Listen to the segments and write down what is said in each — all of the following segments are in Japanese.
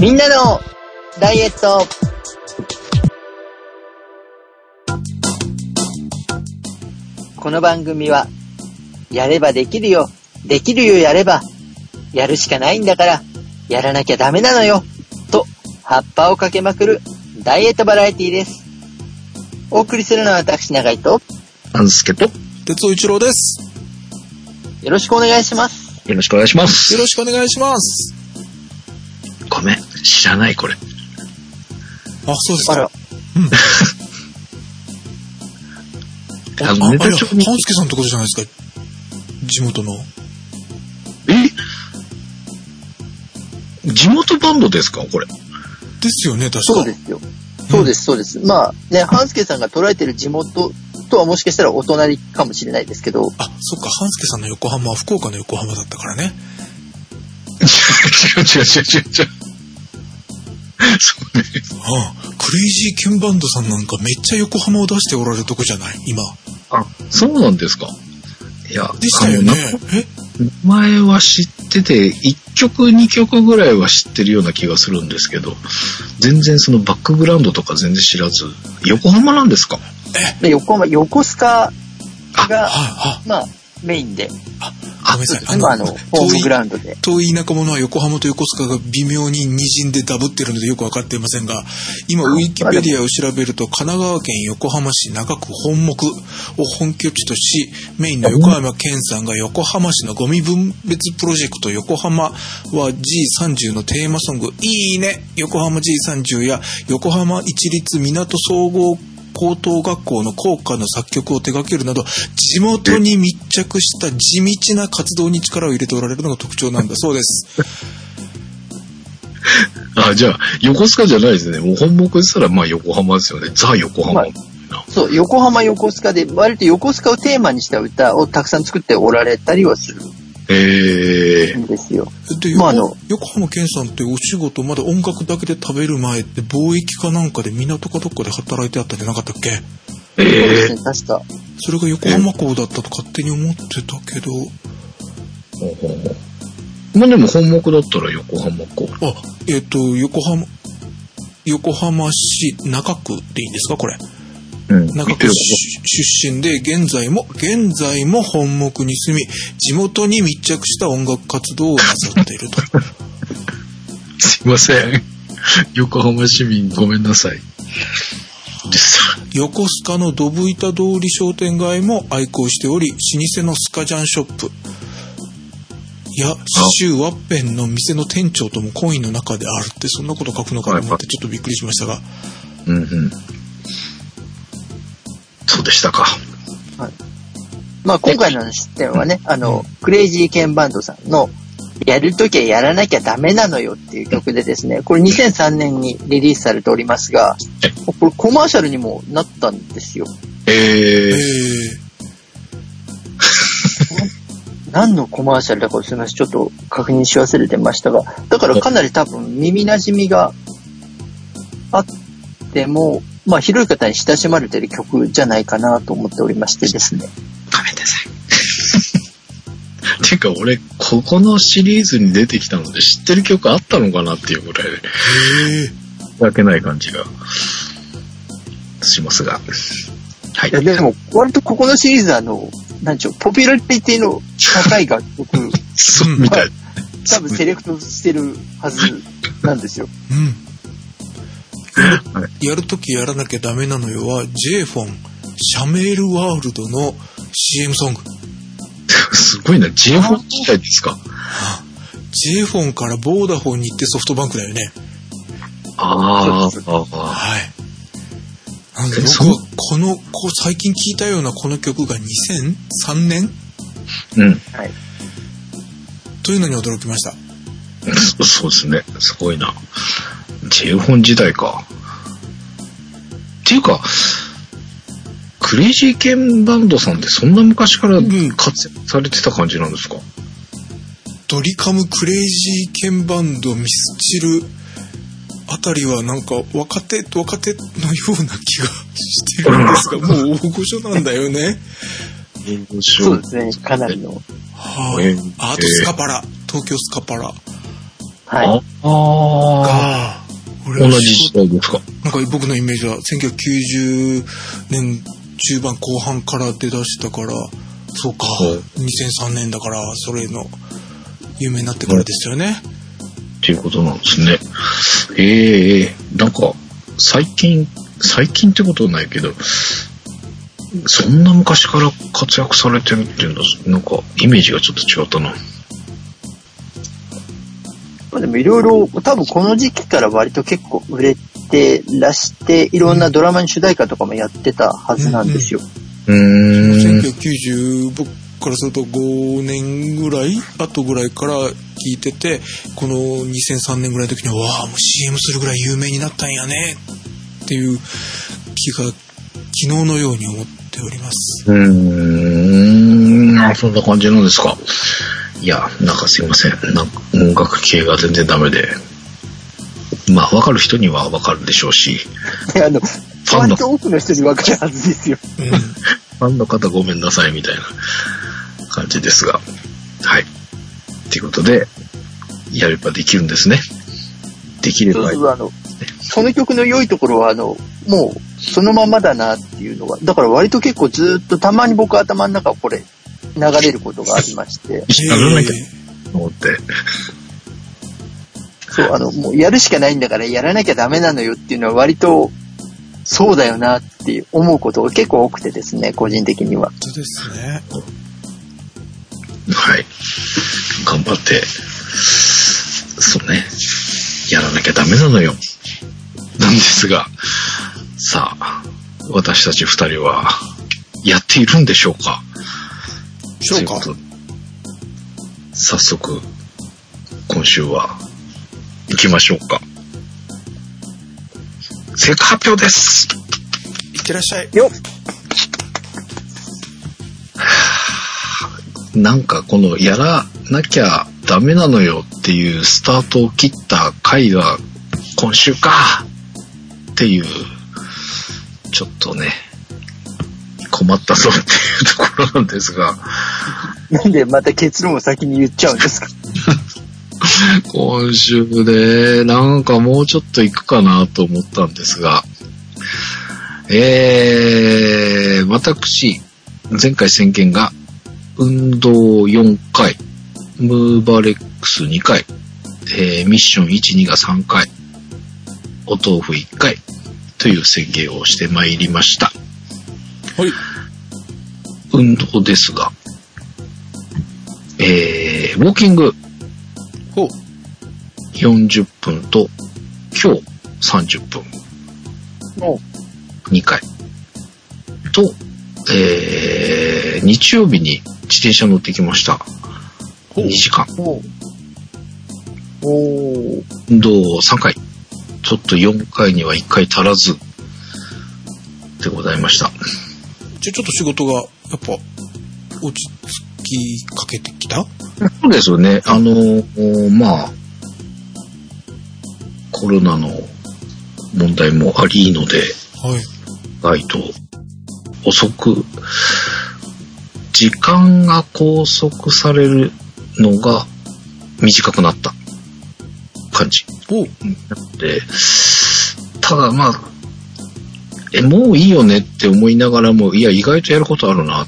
みんなのダイエットこの番組は、やればできるよ、できるよやれば、やるしかないんだから、やらなきゃダメなのよ、と、葉っぱをかけまくるダイエットバラエティです。お送りするのは私、長井と、なんすけど、よ哲夫一郎です。よろしくお願いします。ろしくお願いしますよ。ろしくお願いします。ごめん、知らないこれ。あ、そうですか。あら、あ、あの、ネあいや、タ帳に、半助さんってことじゃないですか。地元の。え？地元バンドですかこれ？ですよね、確か。そうですよ。そうです、そうです。まあね、半助さんが捉えてる地元とはもしかしたらお隣かもしれないですけど、あ、そっか、半助さんの横浜は福岡の横浜だったからね。違う違う違う違う違う。そうね。あクレイジーケンバンドさんなんかめっちゃ横浜を出しておられるとこじゃない？今。あ、そうなんですか？いや、でしたよね前は知ってて、1曲2曲ぐらいは知ってるような気がするんですけど、全然そのバックグラウンドとか全然知らず、横浜なんですか？で横浜、横須賀が、あ、まあ、メインで、あ、あ、ごめんなさい。今あの、ホームグラウンドで。遠い田舎者は横浜と横須賀が微妙に滲んでダブってるのでよくわかっていませんが、今ウィキペディアを調べると神奈川県横浜市中区本木を本拠地とし、メインの横浜県さんが横浜市のゴミ分別プロジェクト横浜は G30 のテーマソング、いいね横浜 G30 や横浜一律港総合高等学校の校歌の作曲を手掛けるなど地元に密着した地道な活動に力を入れておられるのが特徴なんだそうです。あ、じゃあ、横須賀じゃないですね。もう本木したら、まあ横浜ですよね。ザ横浜。まそう、横浜横須賀で、割と横須賀をテーマにした歌をたくさん作っておられたりはするええんですよ。で、横,、まああの横浜健さんってお仕事まだ音楽だけで食べる前って貿易かなんかで港かどっかで働いてあったんじゃなかったっけ？ええですね、確か。それが横浜港だったと勝手に思ってたけど、ほうほうほうまあでも本木だったら横浜港。あ、えっ、と、横浜、横浜市中区でいいんですかこれ？うん。中区出出身で、現在も、現在も本木に住み、地元に密着した音楽活動をなさっていると。すいません。横浜市民ごめんなさい。横須賀のドブ板通り商店街も愛好しており老舗のスカジャンショップや州ワッペンの店の店長ともコインの中であるってそんなこと書くのかと思ってちょっとびっくりしましたがうんうん。そうでしたか。まあ今回の出展はね、あの、クレイジーケンバンドさんの、やるときはやらなきゃダメなのよっていう曲でですね、これ2003年にリリースされておりますが、これコマーシャルにもなったんですよ。えええ 何のコマーシャルだかすみません、ちょっと確認し忘れてましたが、だからかなり多分耳馴染みがあっても、まあ広い方に親しまれてる曲じゃないかなと思っておりましてですね。ごめんなさい。てか俺、ここのシリーズに出てきたので知ってる曲あったのかなっていうぐらいで、ー、え申し訳ない感じがしますが。はいいや、。でも、割とここのシリーズはあの、なんちゅう、ポピュラリティの高い楽曲、そう、みたい。多分セレクトしてるはずなんですよ。ー、うんはやるときやらなきゃダメなのよは J フォンシャメールワールドの CM ソングすごいな、J フォン時代ですか。J フォンからボーダフォンに行ってソフトバンクだよねあそうあ、はい。なんで僕はこの、こう最近聞いたようなこの曲が2003年うん。はい。というのに驚きました。そ そうですね。すごいな。J フォン時代か。っていうか、クレイジーケンバンドさんってそんな昔からん活躍されてた感じなんですか、ドリカムクレイジーケンバンドミスチルあたりはなんか若手若手のような気がしてるんですが、もう大御所なんだよね。そうですね、かなりの。はあえーあとスカパラ、東京スカパラ。はい。ああ。同はじ時代ですか？なんか僕のイメージは1990年中盤後半から出だしたから、そうかはい、2003年だから、それの、有名になってからですよね。っていうことなんですね。ええなんか、最近、最近ってことはないけど、そんな昔から活躍されてるっていうのは、なんか、イメージがちょっと違ったな。まあでもいろいろ、多分この時期から割と結構売れてらして、いろんなドラマに主題歌とかもやってたはずなんですよ。うーん。1990、僕からすると5年ぐらい後ぐらいから聞いてて、この2003年ぐらいの時には、わあ、もう CM するぐらい有名になったん。やね、っていう気が昨日のように思っております。うん、あそんな感じなんですか。いや、なんかすいません。なんか音楽系が全然ダメで。まあ、わかる人にはわかるでしょうし、であの、ファンの多くの人に分かるはずですよ。うん。ファンの方ごめんなさいみたいな感じですが。はい。ということで、やればできるんですね。できればいい。あの、その曲の良いところは、あの、もう、そのままだなっていうのが、だから割と結構ずっとたまに僕頭の中これ、流れることがありまして、やらなきゃと思って。そう、あの、もうやるしかないんだからやらなきゃダメなのよっていうのは割と、そうだよなって思うことが結構多くてですね、個人的には。本当ですね。はい。頑張って、そうね、やらなきゃダメなのよ。なんですが、さあ、私たち二人は、やっているんでしょうか？そうか。ということで早速、今週は、行きましょうか。正解発表ですいってらっしゃい。よっなんかこのやらなきゃダメなのよっていうスタートを切った回が今週かっていう、ちょっとね、困ったぞっていうところなんですが、なんでまた結論を先に言っちゃうんですか？今週でなんかもうちょっと行くかなと思ったんですが、えー、私、前回宣言が、運動4回、ムーバレックス2回、えーミッション1、2が3回、お豆腐1回、という宣言をしてまいりました。はい。運動ですが、えー、ウォーキングほう。40分と、今日30分も2回。と、えー、日曜日に自転車乗ってきました。ほう2。時間。う、もう、おー、運動3回。ちょっと4回には1回足らず。でございました。じゃあちょっと仕事が、やっぱ、落ち着きかけてきた？そうですよね。あのーまあ、コロナの問題もありので、はい。意外と遅く、時間が拘束されるのが短くなった感じ。おう。で、ただまあ、え、もういいよねって思いながらも、いや、意外とやることあるなっ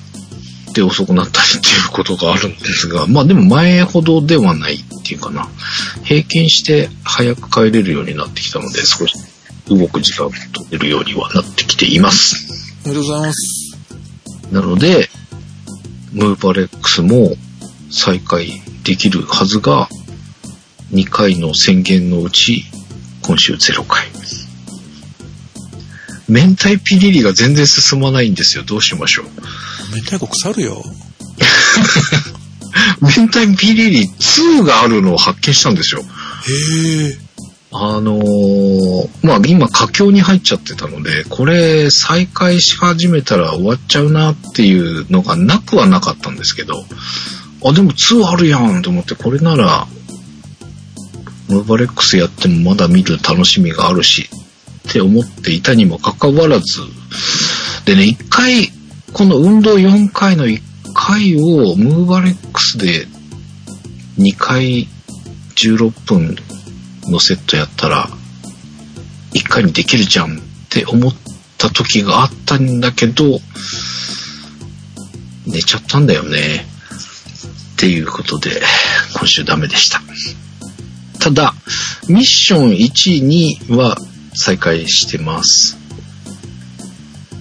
て遅くなったりっていうことがあるんですが、まあでも前ほどではないっていうかな。平均して早く帰れるようになってきたので、少し動く時間を取れるようにはなってきています。おめでとうございます。なので、ムーバレックスも再開できるはずが、2回の宣言のうち、今週0回。明太ピリリが全然進まないんですよ。どうしましょう。明太子腐るよ。明太ピリリ2があるのを発見したんですよ。へえ。あのーまあ今佳境に入っちゃってたので、これ再開し始めたら終わっちゃうなっていうのがなくはなかったんですけど、あ、でも2あるやんと思って、これなら、ムーバレックスやってもまだ見る楽しみがあるし、って思っていたにもかかわらず、でね、一回、この運動4回の1回をムーバレックスで2回16分のセットやったら、1回にできるじゃんって思った時があったんだけど、寝ちゃったんだよね。っていうことで、今週ダメでした。ただ、ミッション1、2は再開してます。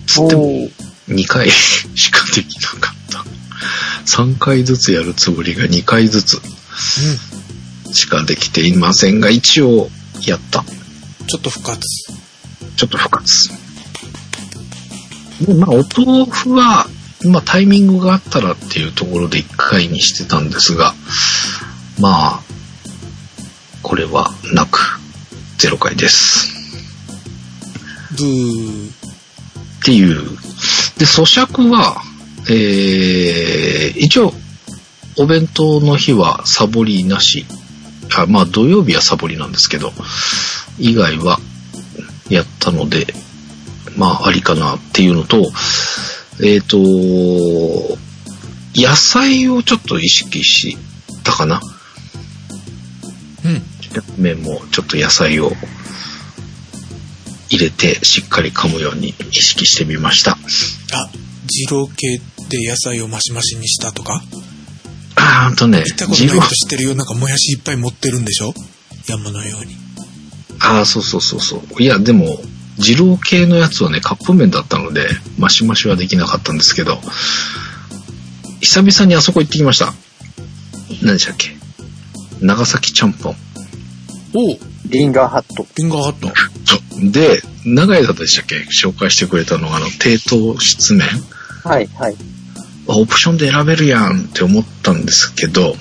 つってもおー2回 しかできなかった。3回ずつやるつもりが2回ずつしかできていませんが、一応やった。うん。ちょっと不活。ちょっと不活。で、まあ、お豆腐は、まあ、タイミングがあったらっていうところで1回にしてたんですが、まあ、これはなく、0回です。ブー。っていう。で、咀嚼は、えー、一応、お弁当の日はサボりなし。あまあ、土曜日はサボりなんですけど、以外はやったので、まあ、ありかなっていうのと、えっ、と、野菜をちょっと意識したかな。うん。麺もちょっと野菜を入れてしっかり噛むように意識してみました。あ、二郎系で野菜をマシマシにしたとか？あーあとね、行ったことない人知ってるよ。なんかもやしいっぱい持ってるんでしょ？山のように。ああ、そうそうそうそう。いや、でも、二郎系のやつはね、カップ麺だったので、マシマシはできなかったんですけど、久々にあそこ行ってきました。何でしたっけ？長崎ちゃんぽん。おうリンガーハット。リンガーハット。そう。で、長井だったでしたっけ？紹介してくれたのが、あの、低糖質麺。はい、はい。あオプションで選べるやんって思ったんですけど、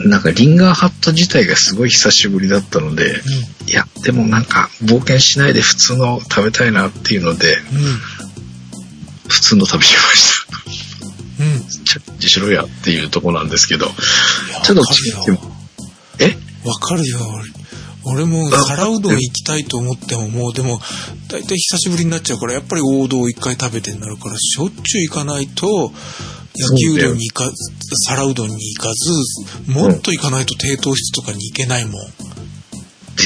うん。なんかリンガーハット自体がすごい久しぶりだったので、いや、でもなんか冒険しないで普通の食べたいなっていうので、うん。うん。普通の食べしました。うん。チャレンジしろやっていうとこなんですけど、ちょっと。え？わかるよ。俺も皿うどん行きたいと思ってももうでも大体久しぶりになっちゃうからやっぱり王道を一回食べてになるからしょっちゅう行かないと焼きうどんに行かず皿うどんに行かずもっと行かないと低糖質とかに行けないもん。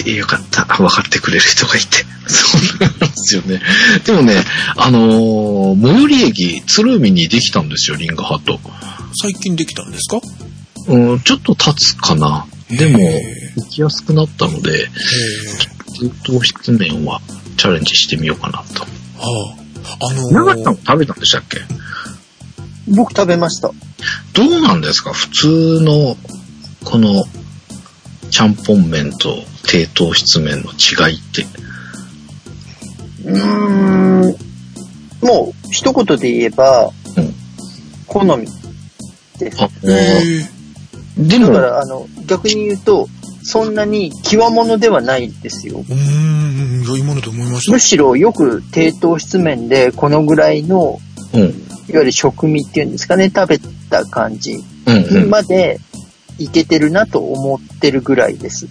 でよかった。分かってくれる人がいて。そうなんですよね。でもね、あのー最寄り駅、鶴見にできたんですよ、リンガーハット。最近できたんですか？うん、ちょっと経つかな。でもへ、行きやすくなったので、え低糖質麺はチャレンジしてみようかなと。はあ。あのー長田さんも食べたんでしたっけ？僕食べました。どうなんですか？普通の、この、ちゃんぽん麺と低糖質麺の違いって。うーん。もう、一言で言えば、うん好みです。あ、へでも、だから、あの、逆に言うと、そんなに際物ではないですよ。え。うーん、良いものと思いました。むしろよく低糖質麺でこのぐらいの、うん、いわゆる食味っていうんですかね、食べた感じうん、うん。までいけてるなと思ってるぐらいです。へ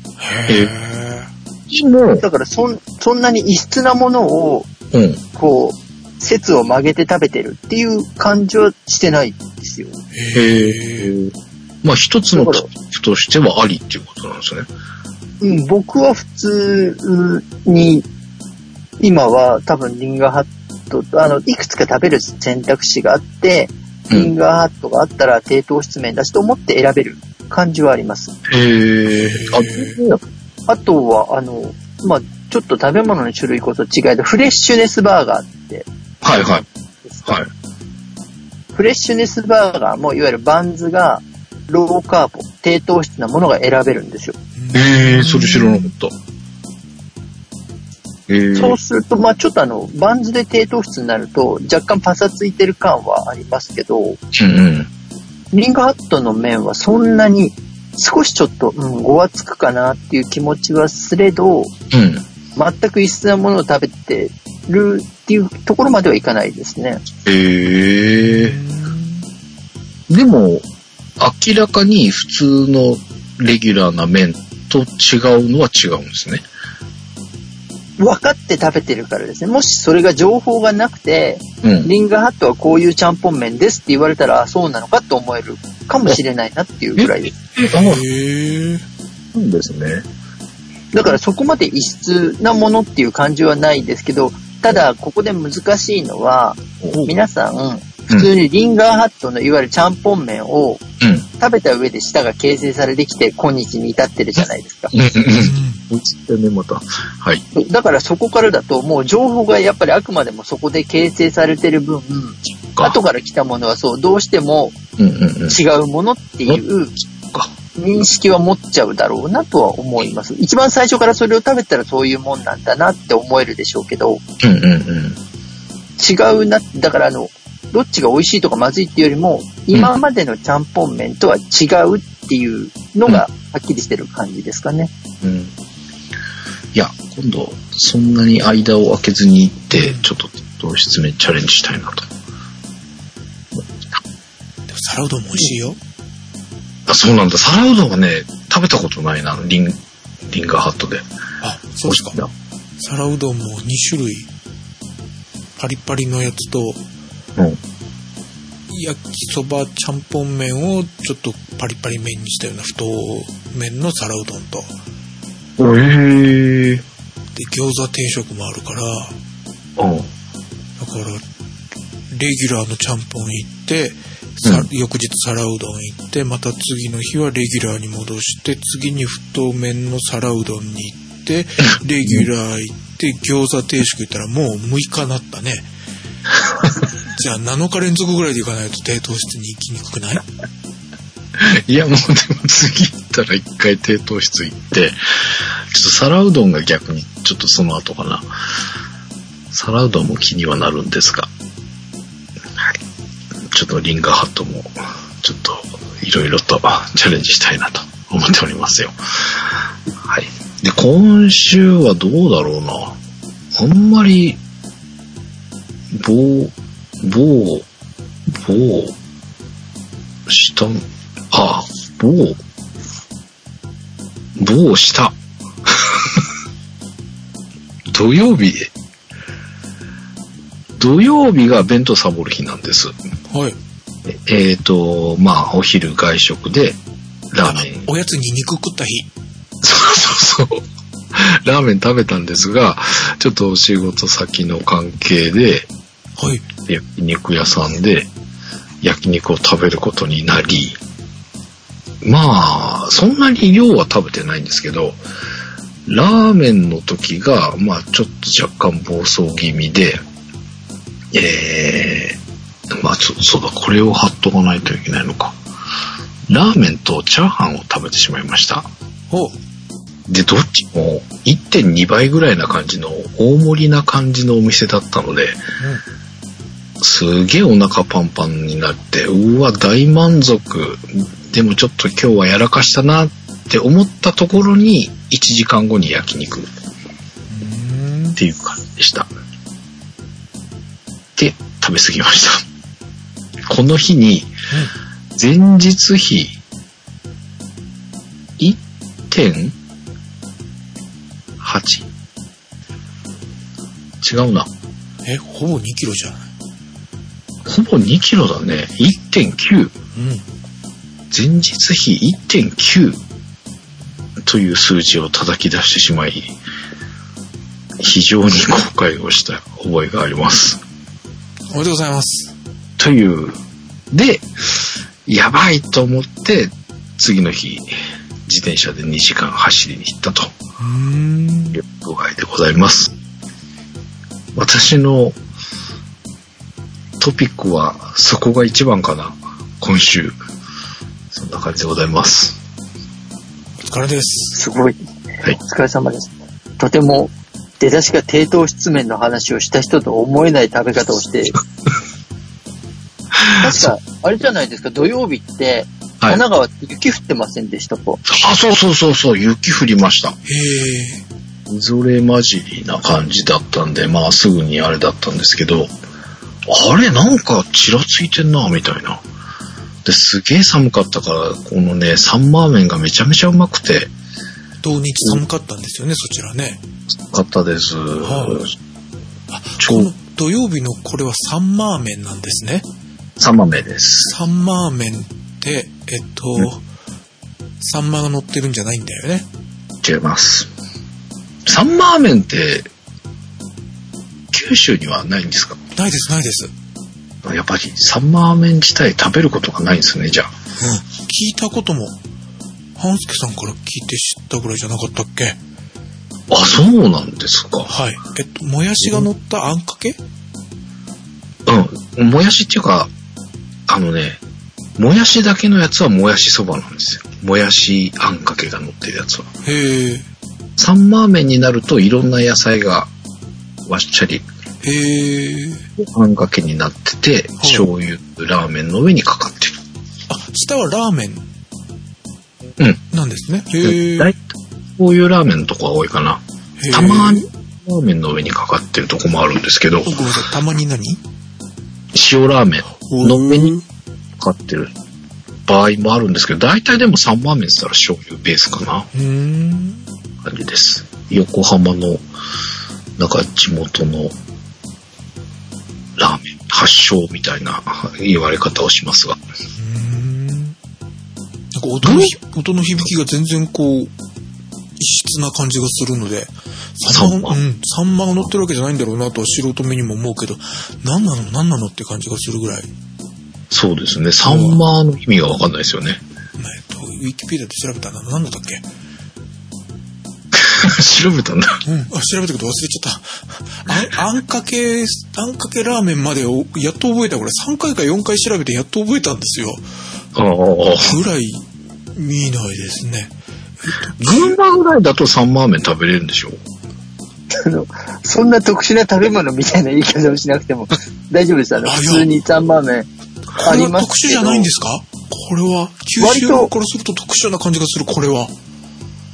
え。だからそん、そんなに異質なものを、うん。こう、説を曲げて食べてるっていう感じはしてないですよ。へえ。へまあ一つのとしてはありっていうことなんですね。うん、僕は普通に、今は多分リンガーハットと、あの、いくつか食べる選択肢があって、うんリンガーハットがあったら低糖質麺だしと思って選べる感じはあります。へえ。あ、あとは、あの、まあ、ちょっと食べ物の種類こそ違いで、フレッシュネスバーガーってはいはい。はい。フレッシュネスバーガーもいわゆるバンズがローカーボ、低糖質なものが選べるんですよ。へえ、それ知らなかった。へえ。そうすると、まあちょっとあの、バンズで低糖質になると若干パサついてる感はありますけど、うんうん。リンガーハットの麺はそんなに少しちょっと、うん、ごわつくかなっていう気持ちはすれど、うん。全く異質なものを食べてるっていうところまではいかないですね。へえ。でも、明らかに普通のレギュラーな麺と違うのは違うんですね。う分かって食べてるからですね。もしそれが情報がなくて、うん。リンガーハットはこういうちゃんぽん麺ですって言われたら、あそうなのかって思えるかもしれないなっていうぐらいです。あ、へえ。そうですね。だからそこまで異質なものっていう感じはないですけど、ただここで難しいのは、皆さん、普通にリンガーハットのいわゆるちゃんぽん麺をうん。食べた上で舌が形成されてきて今日に至ってるじゃないですか。うん。うん。う映ったね、また。はい。だからそこからだともう情報がやっぱりあくまでもそこで形成されてる分、後から来たものはそう、どうしてもうんうんうん。違うものっていうか。認識は持っちゃうだろうなとは思います。一番最初からそれを食べたらそういうもんなんだなって思えるでしょうけど、うんうんうん。違うな、だからあの、どっちが美味しいとかまずいっていうよりも、今までのちゃんぽん麺とは違うっていうのがはっきりしてる感じですかね。うん。いや、今度、そんなに間を空けずに行って、ちょっと糖質麺チャレンジしたいなと。ん。でも皿うどんも美味しいよ。あ、そうなんだ。皿うどんはね、食べたことないな。リン、リンガーハットで。あ、そうですか。皿うどんも2種類。パリパリのやつと、うん。焼きそばちゃんぽん麺をちょっとパリパリ麺にしたような太麺の皿うどんと、ええー。で、餃子定食もあるから、うん。だから、レギュラーのちゃんぽん行って、さうん翌日皿うどん行って、また次の日はレギュラーに戻して、次に太麺の皿うどんに行って、レギュラー行って、餃子定食行ったらもう6日なったね。じゃあ7日連続ぐらいで行かないと低糖質に行きにくくない？いや、もうでも次行ったら一回低糖質行って、ちょっと皿うどんが逆に、ちょっとその後かな。皿うどんも気にはなるんですが、はい。ちょっとリンガーハットも、ちょっといろいろとチャレンジしたいなと思っておりますよ。はい。で、今週はどうだろうな。あんまり、棒、棒、棒、下、あ、棒、棒下。土曜日、土曜日が弁当サボる日なんです。はい。えっ、と、まあ、お昼外食で、ラーメン。おやつに肉食った日。そうそうそう。ラーメン食べたんですが、ちょっとお仕事先の関係で、はい。焼肉屋さんで焼肉を食べることになり、まあ、そんなに量は食べてないんですけど、ラーメンの時が、まあ、ちょっと若干暴走気味で、えー、まあ、そそうだ、これを貼っとかないといけないのか。ラーメンとチャーハンを食べてしまいました。おで、どっちも1.2倍ぐらいな感じの大盛りな感じのお店だったので、すげえお腹パンパンになって、うわ、大満足。でもちょっと今日はやらかしたなって思ったところに、1時間後に焼肉っ。ていう感じでした。で、食べ過ぎました。この日に、前日比、1.8? 違うな。え、ほぼ2キロじゃない？ほぼ2キロだね。1.9。うん。前日比1.9という数字を叩き出してしまい、非常に後悔をした覚えがあります。おめでとうございます。という、で、やばいと思って、次の日、自転車で2時間走りに行ったとうーん。いう具合でございます。私のトピックはそこが一番かな、今週。そんな感じでございます。お疲れです。すごい。はいお疲れ様です。とても、出だしが低糖質麺の話をした人と思えない食べ方をして、確か、あれじゃないですか、土曜日って、はい神奈川って雪降ってませんでしたか？あ、そうそうそうそう、雪降りました。へえ。みぞれ混じりな感じだったんで、まあすぐにあれだったんですけど、あれなんかちらついてんな、みたいな。で、すげえ寒かったから、このね、サンマー麺がめちゃめちゃうまくて、土日寒かったんですよね、そちらね。よかったです。はいあ、超この土曜日のこれはサンマーメンなんですね。サンマメです。サンマーメンって、えっと、サンマが乗ってるんじゃないんだよね。違います。サンマーメンって、九州にはないんですか？ないです、ないです。やっぱりサンマーメン自体食べることがないんですね、じゃあ。うん。聞いたことも、半助さんから聞いて知ったぐらいじゃなかったっけ？あ、そうなんですか。はい。えっと、もやしが乗ったあんかけ？うん。もやしっていうか、あのね、もやしだけのやつはもやしそばなんですよ。もやしあんかけが乗ってるやつは。へえ。サンマーメンになるといろんな野菜がわっしゃりへえ。あんかけになってて、い醤油、ラーメンの上にかかってる。あ、下はラーメンうん。なんですね。へえ。大体こういうラーメンのとこが多いかな。たまにラーメンの上にかかってるとこもあるんですけど、ごめんなさい。たまに何？塩ラーメンの上にかかってる場合もあるんですけど、大体でもサンマーメンって言ったら醤油ベースかな。うーん。感じです。横浜の、なんか地元のラーメン発祥みたいな言われ方をしますが。うーんなんか音のひ音の響きが全然こう、異質な感じがするので、サンマ？うん、サンマが乗ってるわけじゃないんだろうなとは素人目にも思うけど、何なの？何なの？って感じがするぐらい。そうですね。サンマーの意味がわかんないですよね。えっと、ウィキペディアで調べたな。何だったっけ？調べたんだ。うん。あ、調べたけど忘れちゃった。あん、あんかけ、あんかけラーメンまでをやっと覚えた。これ3回か4回調べてやっと覚えたんですよ。ああ。ぐらい見ないですね。群馬ぐらいだとサンマーメン食べれるんでしょ？あの、そんな特殊な食べ物みたいな言い方をしなくても大丈夫です。あの、普通にサンマーメンあこれはりますけど。特殊じゃないんですか？これは、九州からすると特殊な感じがする、これは。へ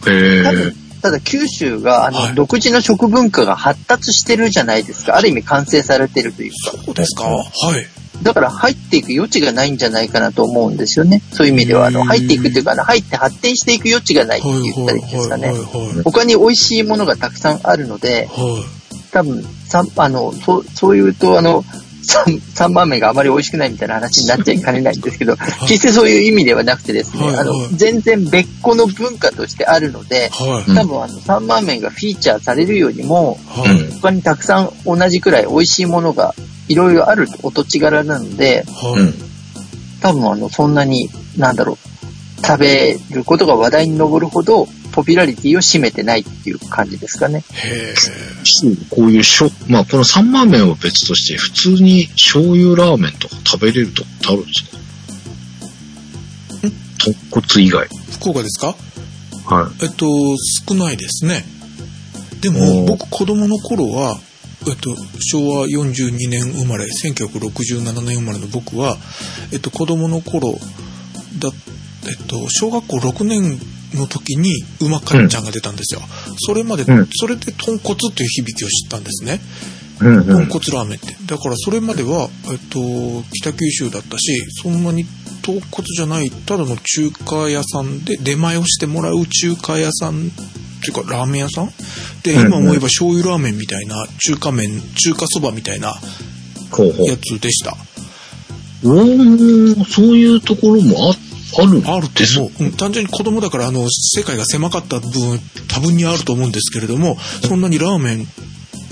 え多分。ただ九州が、あの、はい独自の食文化が発達してるじゃないですか。ある意味完成されてるというか。そうですかはい。だから入っていく余地がないんじゃないかなと思うんですよね。そういう意味では、あの、うん入っていくっていうか、あの、入って発展していく余地がないってはい言ったらいいんですかね他に美味しいものがたくさんあるので、はい。多分、さあの、そう、そう言うと、あの、サンサンマーメンがあまり美味しくないみたいな話になっちゃいかねないんですけど、決してそういう意味ではなくてですね、あのはいはい、全然別個の文化としてあるので、はい。うん多分あの、サンマーメンがフィーチャーされるよりも、はい。うん。他にたくさん同じくらい美味しいものがいろいろあるお土地柄なので、はい。うん。多分あの、そんなに、なんだろう、食べることが話題に上るほど、ポピュラリティを占めてないっていう感じですかね。へこういうしょ、まあこのサンマーメンは別として、普通に醤油ラーメンとか食べれるとこってあるんですか？豚骨以外。ー福岡ですか？はえっと、少ないですね。でおも、ー。僕子供の頃は、えっと、昭和42年生まれ、1967年生まれの僕は、えっと、子供の頃だ、えっと、小学校6年の時に、うまかっちゃんが出たんですよ。それまで、うんそれで豚骨っていう響きを知ったんですね。い。うん豚骨ラーメンって。だからそれまでは、えっと、北九州だったし、そんなに豚骨じゃない、ただの中華屋さんで出前をしてもらう中華屋さん、っていうかラーメン屋さん？で、うんうん今思えば醤油ラーメンみたいな、中華麺、中華そばみたいなやつでした。おーそういうところもああるんあると思う。うん単純に子供だから、あの、世界が狭かった部分、多分にあると思うんですけれども、そんなにラーメン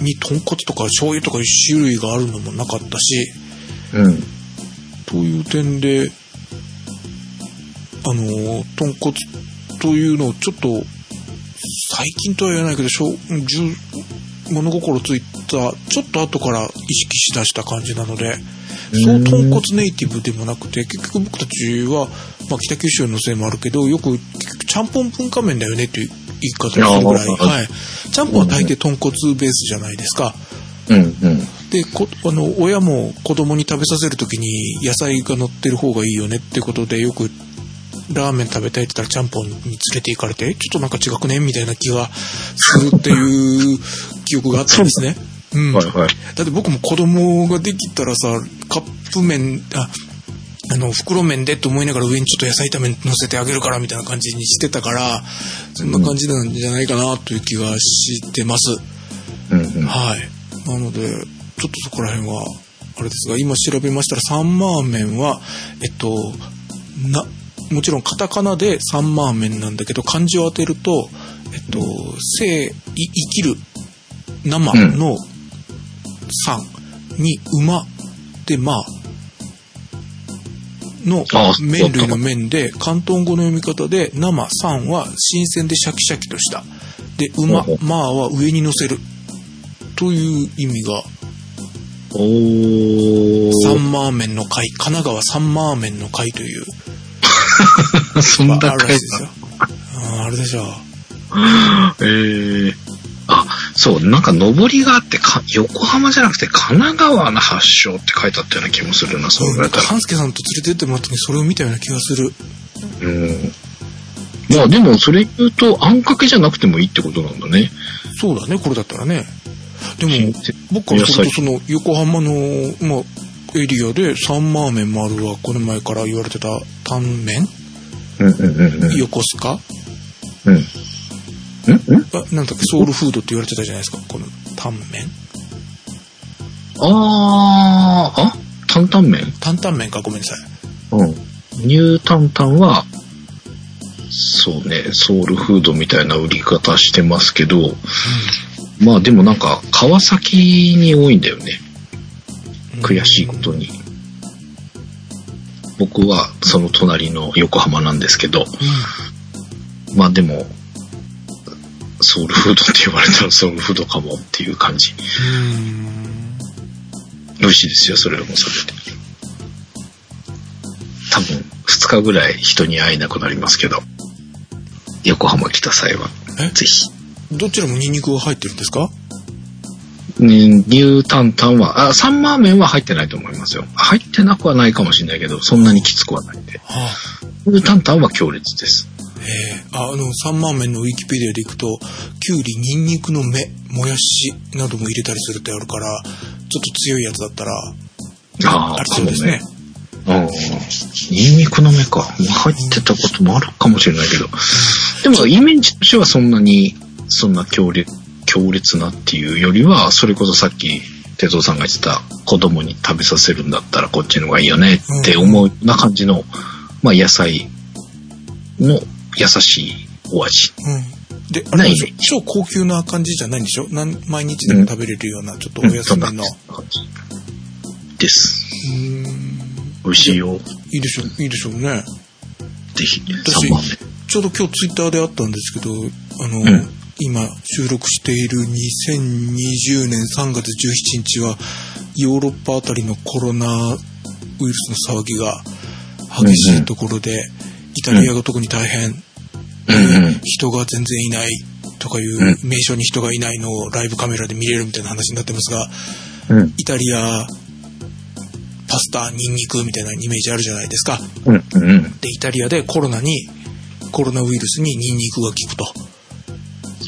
に豚骨とか醤油とかいう種類があるのもなかったし、うん。という点で、あの、豚骨というのをちょっと、最近とは言えないけど、物心ついた、ちょっと後から意識しだした感じなので、そう豚骨ネイティブでもなくて、結局僕たちは、まあ北九州のせいもあるけど、よく、ちゃんぽん文化麺だよねっていう言い方をするぐらい、はい。ちゃんぽんは大抵豚骨ベースじゃないですか。うんうん。でこあの親も子供に食べさせる時に野菜が乗ってる方がいいよねってことでよくラーメン食べたいって言ったらちゃんぽんに連れて行かれてちょっとなんか違くねみたいな気がするっていう記憶があったんですね。うん、はいはい。だって僕も子供ができたらさカップ麺ああの、袋麺でと思いながら上にちょっと野菜炒め乗せてあげるからみたいな感じにしてたから、そんな感じなんじゃないかなという気がしてます。うんうん。はい。なので、ちょっとそこら辺は、あれですが、今調べましたら、サンマーメンは、えっと、な、もちろんカタカナでサンマーメンなんだけど、漢字を当てると、えっと、生、い生きる、生のさんに馬で、まあ、のあ麺類の麺で、広東語の読み方で、生さんは新鮮でシャキシャキとした。で、馬まあは上に乗せる。という意味が。サンマーメンの会、神奈川サンマーメンの会という、そんなあるらしい回ですよ。あれでしょう。えー、あ、そう、なんか上りがあってか、横浜じゃなくて神奈川の発祥って書いてあったような気もするな、そう言われたら。半助さんと連れてってもらった時にそれを見たような気がする。うん。まあでもそれ言うと、あんかけじゃなくてもいいってことなんだね。そうだね、これだったらね。でも僕からするとその横浜の、まあ、エリアでサンマーメンもあるわ、この前から言われてたタンメン？うんうんうんうん。横須賀？うん。うんうんあなんだっけ、ソウルフードって言われてたじゃないですか、このタンメン？あー、あ？担々麺？担々麺か、ごめんなさい。うん。ニュータンタンは、そうね、ソウルフードみたいな売り方してますけど、まあでもなんか、川崎に多いんだよね。悔しいことに。僕はその隣の横浜なんですけど、まあでも、ソウルフードって言われたらソウルフードかもっていう感じ。うん。美味しいですよ、それもそれで。多分、2日ぐらい人に会えなくなりますけど、横浜来た際はえ、ぜひ。どちらもニンニクが入ってるんですか？ね牛タンタンは、あ、サンマーメンは入ってないと思いますよ。入ってなくはないかもしれないけど、そんなにきつくはないんで。は牛タンタンは強烈です。あ、ええああの、サンマーメンのウィキペディアでいくと、キュウリ、ニンニクの芽、もやしなども入れたりするってあるから、ちょっと強いやつだったら、あありそうですね。うん。ニンニクの芽か。入ってたこともあるかもしれないけど。でも、イメージとしてはそんなに、そんな強烈、強烈なっていうよりは、それこそさっき、哲夫さんが言ってた、子供に食べさせるんだったらこっちの方がいいよねって思うような感じの、まあ野菜の優しいお味。うん。で、あれ超高級な感じじゃないんでしょ？なん毎日でも食べれるような、ちょっとお安めの。です。うーん。美味しいよ。いいでしょう、いいでしょうね。ぜひ、私3番目。ちょうど今日ツイッターであったんですけど、あの、ん今収録している2020年3月17日は、ヨーロッパあたりのコロナウイルスの騒ぎが激しいところで、イタリアが特に大変。人が全然いないとかいうう名所に人がいないのをライブカメラで見れるみたいな話になってますが、うん。イタリア、パスタ、ニンニクみたいなイメージあるじゃないですか。うん。うん。で、イタリアでコロナに、コロナウイルスにニンニクが効くと。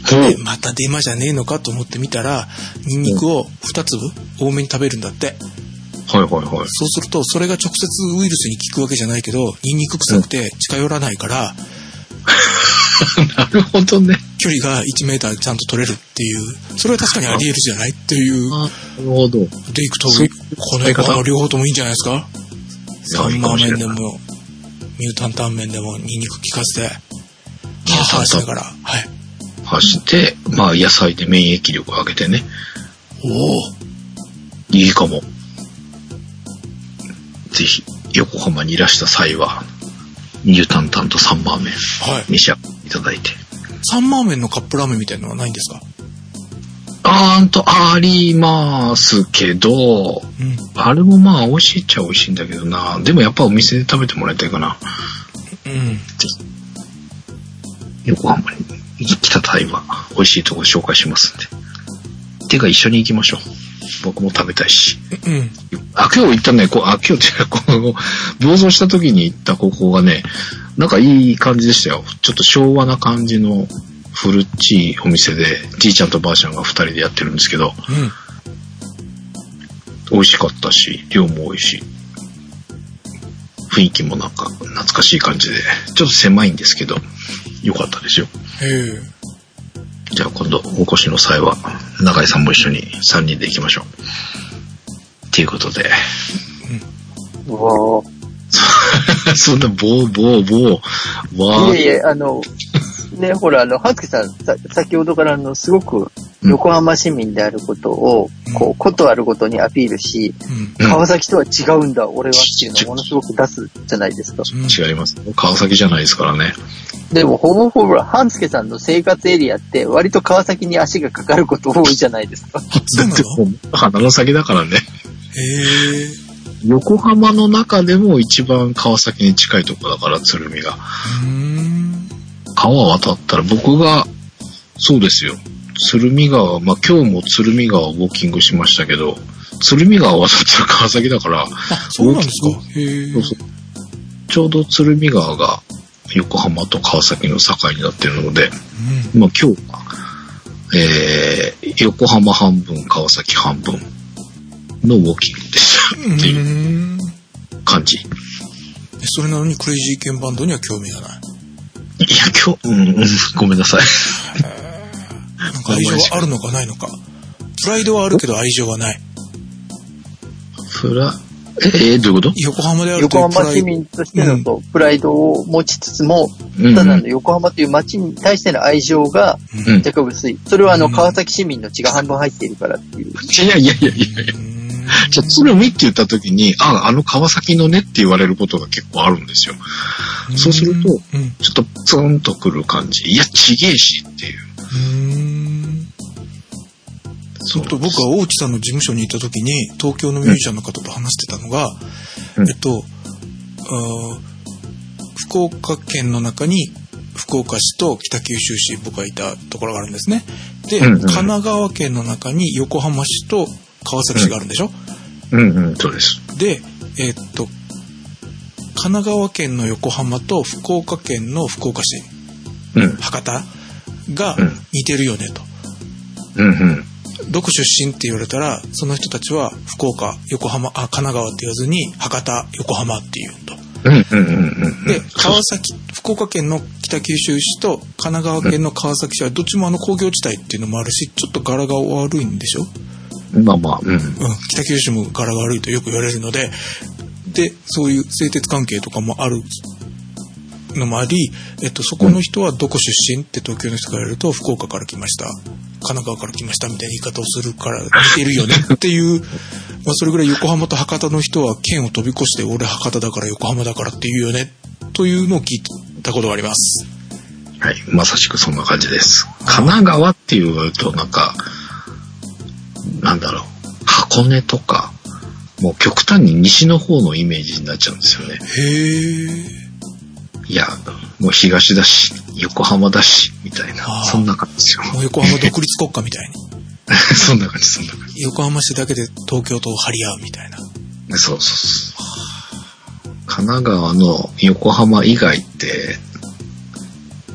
で、またデマじゃねえのかと思ってみたら、ニンニクを2粒多めに食べるんだって。はいはいはい。そうすると、それが直接ウイルスに効くわけじゃないけど、ニンニク臭くて近寄らないから、なるほどね。距離が1メーターちゃんと取れるっていう、それは確かにあり得るじゃない？っていう、なるほど。でいくとこれ使い方は両方ともいいんじゃないですか？サンマーメンでも、ミュータンタン麺でもニンニク効かせて、ニュータンタンはしながら、はい。走して、まあ野菜で免疫力を上げてね。おおいいかも。ぜひ、横浜にいらした際は、ニュータンタンとサンマーメンはい。召し上がいただいて。サンマーメンのカップラーメンみたいなのはないんですか？あーんと、ありますけど、うん。あれもまあ美味しいっちゃ美味しいんだけどな。でもやっぱお店で食べてもらいたいかな。うん。横浜に来た際は美味しいとこ紹介しますんで。てか一緒に行きましょう。僕も食べたいし。うん。あ、今日行ったね、こう、あ、今日っていうか、この、暴走した時に行った高校がね、なんかいい感じでしたよ。ちょっと昭和な感じの古っちいお店で、じいちゃんとばあちゃんが二人でやってるんですけど、うん。美味しかったし、量も美味しい。雰囲気もなんか懐かしい感じで、ちょっと狭いんですけど、良かったですよ。じゃあ今度お越しの際は、中井さんも一緒に3人で行きましょう。っていうことで、うわ そんなボーボーボー、わーいやいや、あの、ね、ほら、あの、はつけさん、さ、先ほどからあの、すごく、横浜市民であることを、うんこう、ことあるごとにアピールし、うん。うん川崎とは違うんだ、俺はっていうのをものすごく出すじゃないですか。うん違います。川崎じゃないですからね。でも、ほぼほぼ、半助さんの生活エリアって、割と川崎に足がかかること多いじゃないですか。だって鼻の？先だからね。へえ。横浜の中でも一番川崎に近いとこだから、鶴見が。川渡ったら僕が、そうですよ。鶴見川、まあ、今日も鶴見川をウォーキングしましたけど、鶴見川渡ったら川崎だから、あ、そうなんですか？そうそうちょうど鶴見川が横浜と川崎の境になっているので、まあ、今日は、えー、横浜半分、川崎半分のウォーキングでしたうん。っていううん。感じ。いえそれなのにクレイジーケンバンドには興味がない。や、今日、うん、うんごめんなさい。なんか愛情はあるのかないのか。プライドはあるけど愛情はない。フラ、えー、どういうこと？横浜であるとい横。浜市民としてのそうプライドを持ちつつも、うんただの横浜という街に対しての愛情が若干薄い。それはあの、うん川崎市民の血が半分入っているからっていう。いやいやいやいやいや。うんじゃあ、鶴見って言った時に、あ、あの川崎のねって言われることが結構あるんですよ。そうするとうん。ちょっとツンとくる感じ。いや、ちげえしっていう。うん。そそうと僕は大地さんの事務所にいた時に東京のミュージシャンの方と話してたのが、うんえっと福岡県の中に福岡市と北九州市僕がいたところがあるんですねで、うんうん神奈川県の中に横浜市と川崎市があるんでしょ、うんうん、そうです。でえっと神奈川県の横浜と福岡県の福岡市うん、博多がうん似てるよねと。うん、うん。どこ出身って言われたらその人たちは福岡横浜あ神奈川って言わずに博多横浜って言うとうん、うん、うん、うん。で川崎福岡県の北九州市と神奈川県の川崎市はどっちもあの工業地帯っていうのもあるしちょっと柄が悪いんでしょ、まあまあ、うん。うん、北九州も柄が悪いとよく言われるのででそういう製鉄関係とかもあるのもあり、えっと、そこの人はどこ出身って東京の人から言われると福岡から来ました神奈川から来ましたみたいな言い方をするから似てるよね っていう、まあ、それぐらい横浜と博多の人は県を飛び越して俺博多だから横浜だからっていうよねというのを聞いたことがあります。はい、まさしくそんな感じです。神奈川っていうと、なんか、なんだろう、箱根とか、もう極端に西の方のイメージになっちゃうんですよね。へえ。いや、もう東だし、横浜だし、みたいあな、ーそんな感じですよ。もう横浜独立国家みたいに。そんな感じ、そんな感横浜市だけで東京と張り合うみたいな。じ。そうそうそう。神奈川の横浜以外って、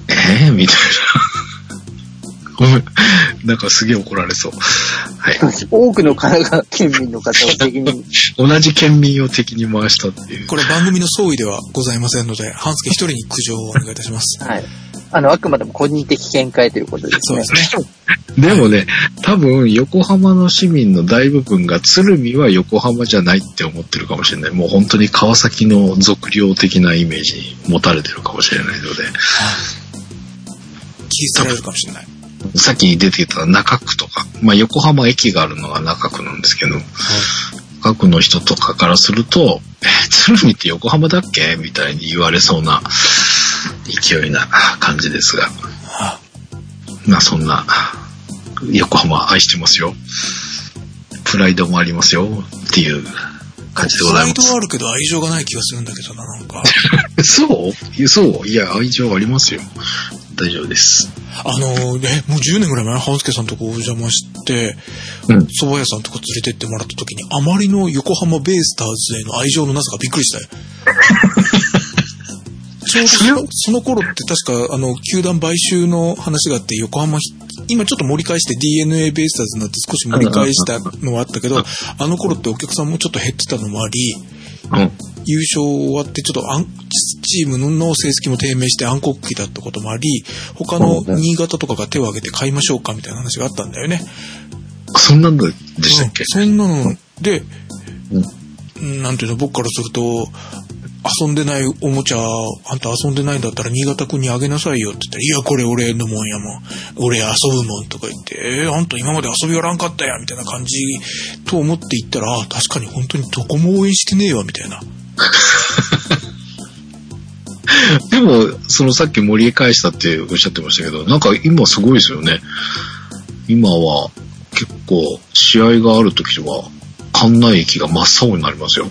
えー、みたいな。なんかすげえ怒られそう。はい。多くの神奈川県民の方を責任、同じ県民を敵に回したっていう。これ番組の総意ではございませんので、半助一人に苦情をお願いいたします。はい。あの、あくまでも個人的見解ということですそうねで。すね。でもね、多分横浜の市民の大部分が鶴見は横浜じゃないって思ってるかもしれない。もう本当に川崎の俗領的なイメージに持たれてるかもしれないので、切り捨てられるかもしれない。さっき出てきた中区とか、まあ横浜駅があるのが中区なんですけど、中区の人とかからすると、え鶴見って横浜だっけ？みたいに言われそうな勢いな感じですが、まあそんな、横浜愛してますよ。プライドもありますよ。っていう感じでごプライドざいます。はあるけど愛情がない気がするんだけどな、なんか。そう？そう？いや、愛情ありますよ。大丈夫です。あのね、もう10年ぐらい前、半助さんとこお邪魔して、うん。蕎麦屋さんとか連れてってもらった時に、あまりの横浜ベイスターズへの愛情のなさがびっくりしたよ。ちょうどそのその頃って確か、あの、球団買収の話があって、横浜ひ、今ちょっと盛り返して DNA ベイスターズになって少し盛り返したのはあったけど、あの頃ってお客さんもちょっと減ってたのもあり、うん。優勝終わってちょっとあんチームの成績も低迷して暗黒期だったこともあり、他の新潟とかが手を挙げて買いましょうかみたいな話があったんだよね。そんなんでしたっけ、うん。そんなので、なんていうの、僕からすると、遊んでないおもちゃ、あんた遊んでないんだったら新潟くんにあげなさいよって言ったら、いや、これ俺のもんやもん。俺遊ぶもんとか言って、えー、あんた今まで遊びやらんかったや、みたいな感じと思って言ったら、あ確かに本当にどこも応援してねえわ、みたいな。でも、そのさっき盛り返したっておっしゃってましたけど、なんか今すごいですよね。今は結構試合がある時とは、館内駅が真っ青になりますよ。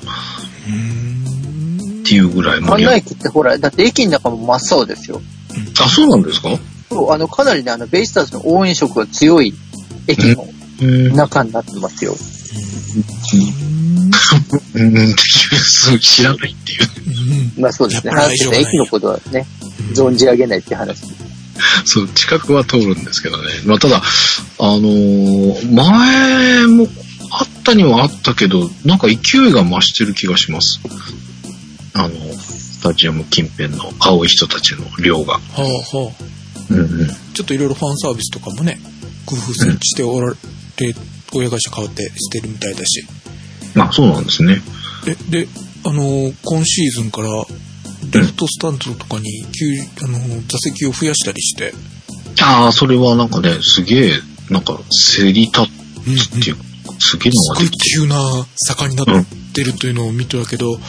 っていうぐらい盛館り上が内駅ってほら、だって駅の中も真っ青ですよ。あ、そうなんですか？そう、あの、かなりね、あの、ベイスターズの応援色が強い駅のうん。中になってますよ。うん、っていう、そう知らないっていう。うん。まあそうですね。話してた駅のことはね、存じ上げないって話。そう、近くは通るん。ですけどね。まあ、ただ、あのー前もあったにはあったけど、なん。か勢いが増してる気がします。あの、スタジアム近辺の青い人たちの量が。はあはあ。うんうん。ちょっといろいろファンサービスとかもね、工夫しておられて、親会社変わってしてるみたいだし。まあ、そうなんですね。で、で、あのー今シーズンから、レフトスタンドとかに、急あのー座席を増やしたりして、ああ、それはなんかね、すげえ、なんか、競り立うんつっていうか、すげえすごいのができて急な坂になってるというのを見てたけど、る。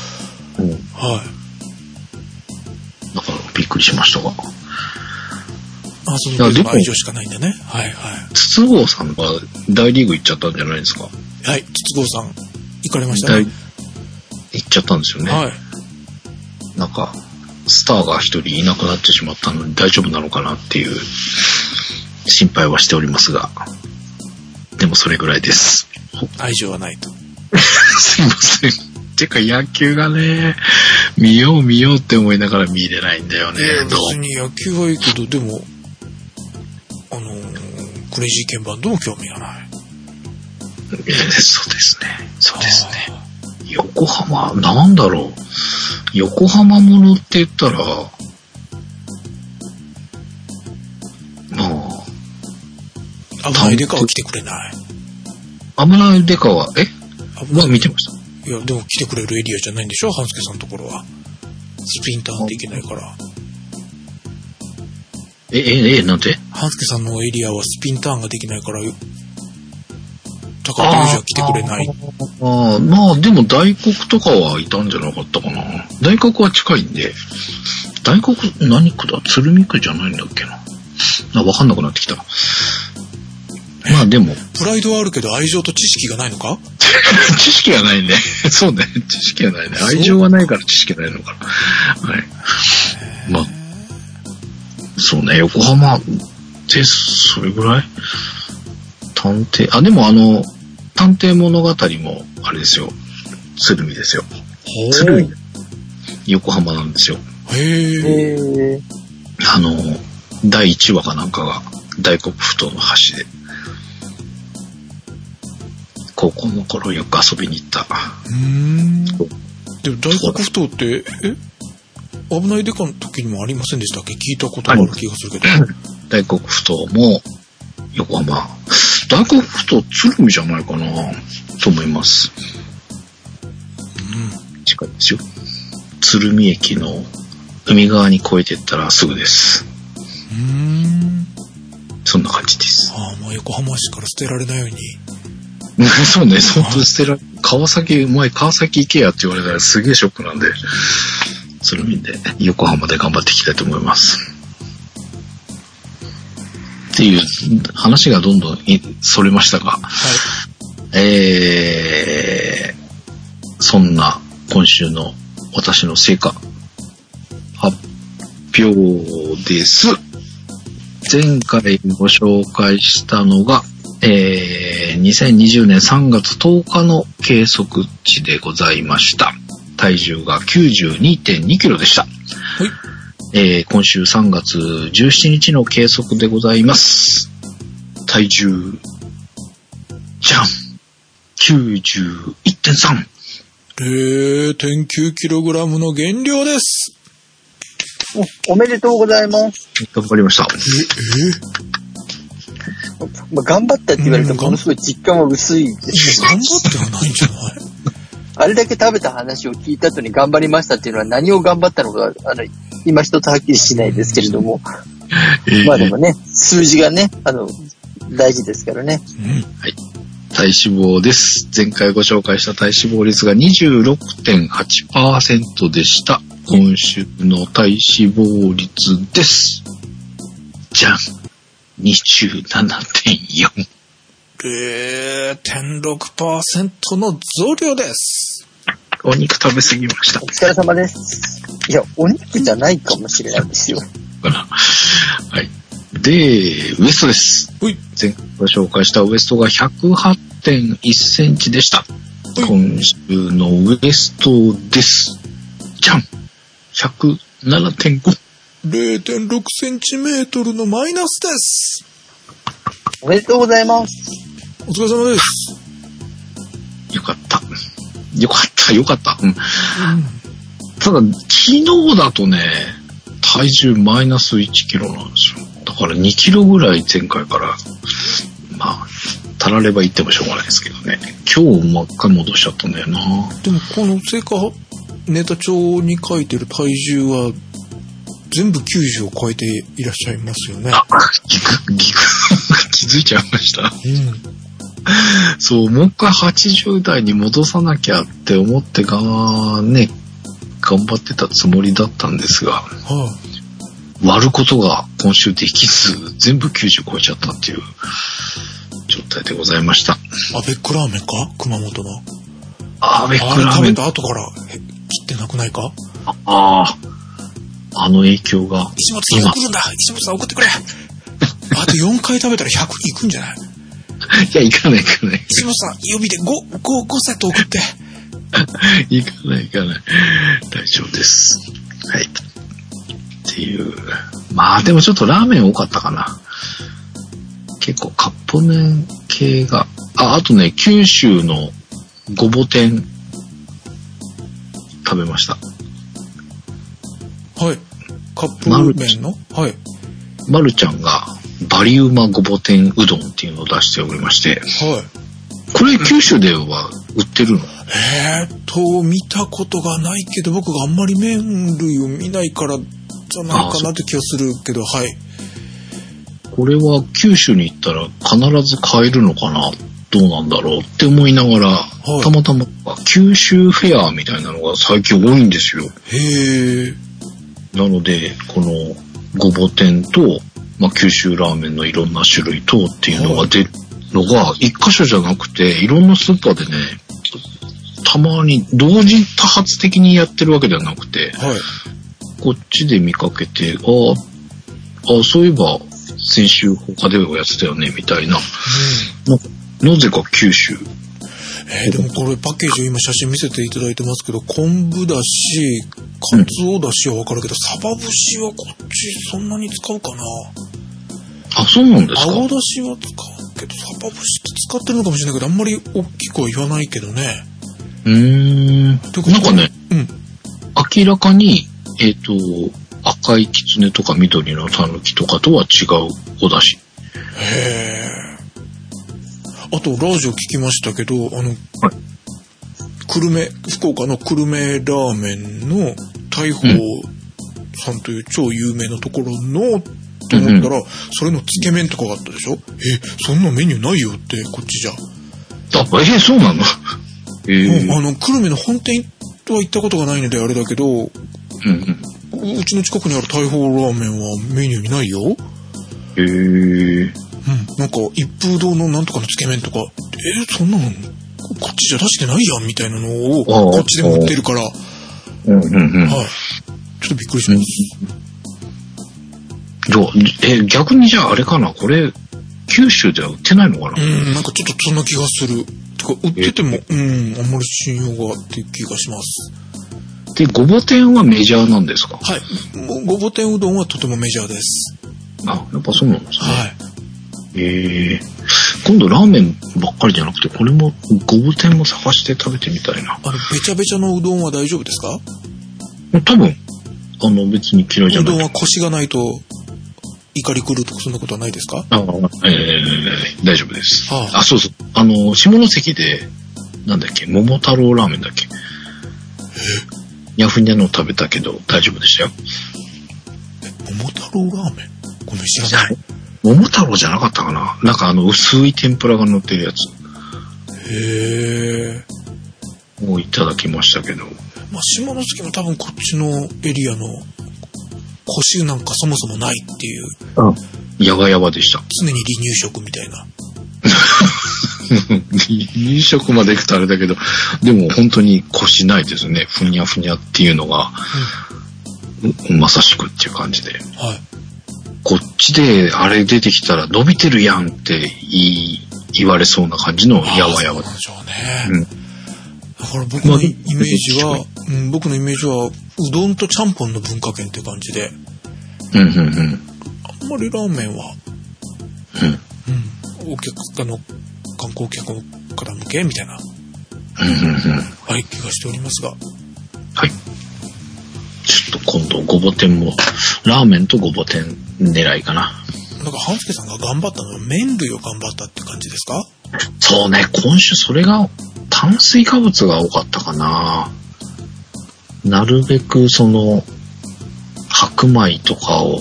うん。はい。だから、びっくりしましたが。あ、その時の愛情しかないんだね。はいはい。筒香さんが大リーグ行っちゃったんじゃないですか？はい、筒香さん、行かれました大ね。行っちゃったんですよね。はい。なんか、スターが一人いなくなってしまったのに大丈夫なのかなっていう心配はしておりますが、でもそれぐらいです。愛情はないと。すいません。てか野球がね、見よう見ようって思いながら見れないんだよね。別に野球はいいけど、でも、あのークレイジーケンバンドも興味がない？えーそうですね。そうですね。横浜、なんだろう。横浜ものって言ったら、まあ、危ないデカは来てくれない。危ないデカは、え？危なはい見てました。いや、でも来てくれるエリアじゃないんでしょ？半助さんのところは。スプリンターできないから。え、え、え、なんて？半助さんのエリアはスピンターンができないから、高田裕二は来てくれない。ああ、まあでも大黒とかはいたんじゃなかったかな。大黒は近いんで。大黒何区だ？鶴見区じゃないんだっけな。あ、わかんなくなってきた。まあでも、プライドはあるけど愛情と知識がないのか？知識が ないね。そうね。知識がないね。愛情がないから知識がないのかな。はい。まあ、そうね。横浜で、それぐらい探偵、あ、でもあの、探偵物語も、あれですよ。鶴見ですよ。鶴見。横浜なんですよ。へえ。へーあの、第1話かなんかが大黒ふ頭の橋で、高校の頃よく遊びに行った。うーん。でも大黒不当って、え？危ないデカの時にもありませんでしたっけ？聞いたことがある気がするけど。大黒ふ頭も横浜。大黒ふ頭鶴見じゃないかなと思います。近いですよ。鶴見駅の海側に越えてったらすぐです。うーん。そんな感じです。ああ、まあ横浜市から捨てられないように。そうね、本当に捨てられ、川崎、前川崎行けやって言われたらすげえショックなんで、鶴見で横浜で頑張っていきたいと思います。っていう話がどんどんいそれましたが、はい。えー、そんな今週の私の成果、発表です。前回ご紹介したのが、えー、2020年3月10日の計測値でございました。体重が92.2キロでした。はい。えー今週3月17日の計測でございます。体重、じゃん !91.3! 0.9kg の減量です。おおめでとうございます。頑張りました。まあ、頑張ったって言われてうんも、ものすごい実感は薄いです頑張ってはないんじゃない？あれだけ食べた話を聞いた後に頑張りましたっていうのは何を頑張ったのか、あの、今一つはっきりしないですけれども。えーまあでもね、数字がね、あの、大事ですからね。うん。体脂肪です。前回ご紹介した体脂肪率が26.8%でした。今週の体脂肪率です。じゃん。27.4。0.6%の増量です。お肉食べ過ぎましたお。疲れ様です。いや、お肉じゃないかもしれないですよ。かな。はい。で、ウエストです。ほい。前回ご紹介したウエストが108.1センチでした。はい今週のウエストです。じゃん !107.5。0.6センチメートルのマイナスです。おめでとうございます。お疲れ様です。よかった。よかった、よかった。うん、ただ、昨日だとね、体重マイナス1キロなんですよ。だから2キロぐらい前回から、まあ、足られば言ってもしょうがないですけどね。今日もう一回戻しちゃったんだよな。でもこの成果ネタ帳に書いてる体重は全部90を超えていらっしゃいますよね。あ、ギク、ギク、気づいちゃいました。うん。そう、もう一回80代に戻さなきゃって思ってが、ね、頑張ってたつもりだったんですが、は割ることが今週できず、全部90超えちゃったっていう状態でございました。い。アベックラーメンか？熊本の。あー、ベックラーメン。た後からえ切ってなくないか？ああ、あの影響が。石本さん送るんだ石本さん送ってくれ あと4回食べたら100いくんじゃない？いや、行かない行かない。石本さん指で5、5、5セット送って。行かない行かない。大丈夫です。はい。っていう。まあでもちょっとラーメン多かったかな。結構カップ麺系が。あ、あとね、九州のごぼ天食べました。はい。カップ麺の？はい。まるちゃんがバリウマごぼ天うどんっていうのを出しておりまして、はい。これ九州では売ってるの？えーっと、見たことがないけど、僕があんまり麺類を見ないからじゃないかなって気がするけど、はい。これは九州に行ったら必ず買えるのかな？どうなんだろうって思いながら、いたまたま九州フェアみたいなのが最近多いんですよ。へえ。なので、このごぼ天と、まあ、九州ラーメンのいろんな種類とっていうのが出るのが一箇所じゃなくて、いろんなスーパーでね、たまに同時多発的にやってるわけではなくて、はい。こっちで見かけて、ああ、あそういえば先週他ではやってたよね、みたいな。ななぜか九州。えーでもこれパッケージを今写真見せていただいてますけど、昆布だし、かつおだしはわかるけど、サバ節はこっちそんなに使うかなあ、そうなんですか？青だしは使うけど、サバ節って使ってるのかもしれないけど、あんまり大きくは言わないけどね。うーん。なんかね、うん。明らかに、えっ、と、赤いキツネとか緑のタヌキとかとは違うお出汁。へえ。あと、ラジオ聞きましたけど、あの、久留米、福岡の久留米ラーメンの大砲さんという超有名なところの、と思ったら、それのつけ麺とかがあったでしょ？え、そんなメニューないよって、こっちじゃ。あ、えーそうなの？えーうんあの、久留米の本店とは行ったことがないのであれだけど、ううんうん。ちの近くにある大砲ラーメンはメニューにないよ。うん。えー、なんか、一風堂のなんとかのつけ麺とか、えーそんなの、こっちじゃ出してないやんみたいなのを、こっちでも売ってるから、はい。うんうんうん。ちょっとびっくりします。じゃあえ、逆にじゃああれかな？これ、九州では売ってないのかな、うん、なんかちょっとそんな気がする。てか、売ってても、うん、あんまり信用がっていう気がします。で、ごぼ天はメジャーなんですか？はい。ごぼ天うどんはとてもメジャーです。あ、やっぱそうなんですね。はい。ええ今度ラーメンばっかりじゃなくて、これもごぼ天も探して食べてみたいな。あの、べちゃべちゃのうどんは大丈夫ですか？多分、あの別に嫌いじゃない。うどんはコシがないと怒り狂うとかそんなことはないですか？あえー、大丈夫です。はあ、そうそう。あの、下関で、なんだっけ、桃太郎ラーメンだっけ？ヤフニャの食べたけど大丈夫でしたよ。桃太郎ラーメン？ごめん、知らない。桃太郎じゃなかったかな？なんかあの薄い天ぷらが乗ってるやつへえ。をいただきましたけど。まあ、下関も多分こっちのエリアのコシなんかそもそもないっていう、やばやばでした。常に離乳食みたいな。飲食まで行くとあれだけど、でも本当に腰ないですね。ふにゃふにゃっていうのが、うまさしくっていう感じで。はい。こっちであれ出てきたら伸びてるやんって言い言われそうな感じのやわやわそうなんでしょうね。うんだから僕のイイメージは、うん、僕のイメージは、うどんとちゃんぽんの文化圏って感じで、うんうんうん。あんまりラーメンは、うんうん、お客、あの、観光客から向けみたいな、うんうんうん。はい、気がしておりますが。はい。ちょっと今度ごぼ天も、ラーメンとごぼ天狙いかな。なんか、半助さんが頑張ったのは麺類を頑張ったって感じですか？そうね、今週それが炭水化物が多かったかな。なるべくその白米とかを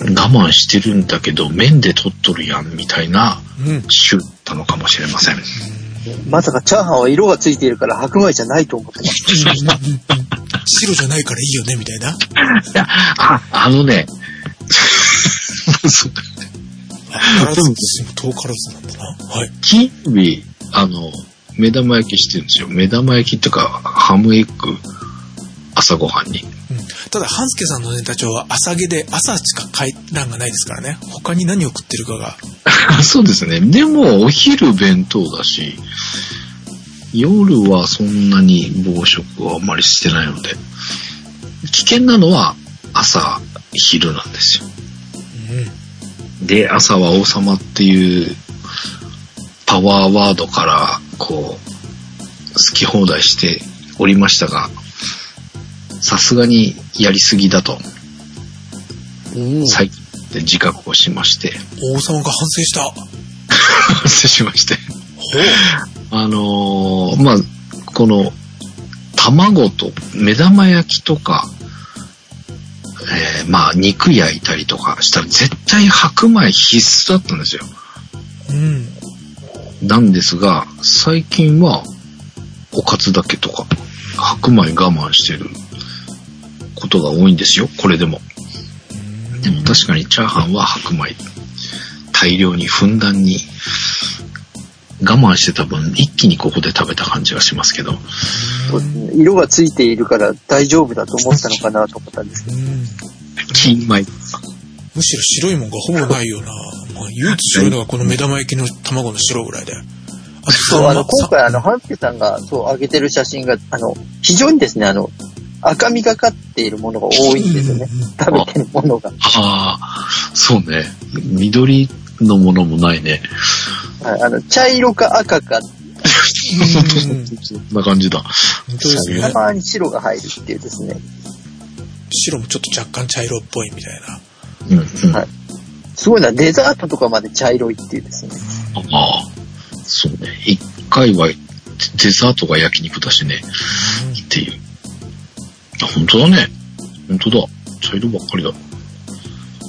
我慢してるんだけど麺で取っとるやんみたいなうん。週だったのかもしれません。まさかチャーハンは色がついているから白米じゃないと思ってました。白じゃないからいいよね、みたいな。いや、あ、あのね、そうあ、からず、遠からずなんだな。はい。金曜日、あの、目玉焼きしてるんですよ。目玉焼きっていうか、ハムエッグ、朝ごはんに。うんただ、半助さんのネタ帳は朝毛で朝しか回覧がないですからね。他に何を食ってるかが。そうですね。でも、お昼弁当だし、夜はそんなに暴食はあんまりしてないので、危険なのは朝、昼なんですよ。うん。で、朝は王様っていうパワーワードから、こう、好き放題しておりましたが、さすがにやりすぎだと、うん最近で自覚をしまして、王様が反省した。ほ 反省しまして。う。あのーまあ、この、卵と目玉焼きとか、えーまあ、肉焼いたりとかしたら絶対白米必須だったんですよ。うん。なんですが、最近は、おかずだけとか、白米我慢してることが多いんですよ、これでも。でも確かにチャーハンは白米、大量にふんだんに、我慢してた分、一気にここで食べた感じがしますけど。色がついているから大丈夫だと思ったのかなと思ったんですけど。うん。金米。むしろ白いもんがほぼないような。まあ、唯一白いのがこの目玉焼きの卵の白ぐらいで。あとそう、あの、今回、あの、さ半助さんが、そう、上げてる写真が、あの、非常にですね、あの、赤みがかっているものが多いんですよね。食べてるものが。ああ、そうね。緑のものもないね。はい、あの、茶色か赤か、う んそんな感じだ。本当ですねた。まに白が入るっていうですね。白もちょっと若干茶色っぽいみたいな。うん、うん。はいすごいな、デザートとかまで茶色いっていうですね。ああ、そうね。一回はデデザートが焼肉だしね。っていう。あ本当だね。本当だ。茶色ばっかりだ。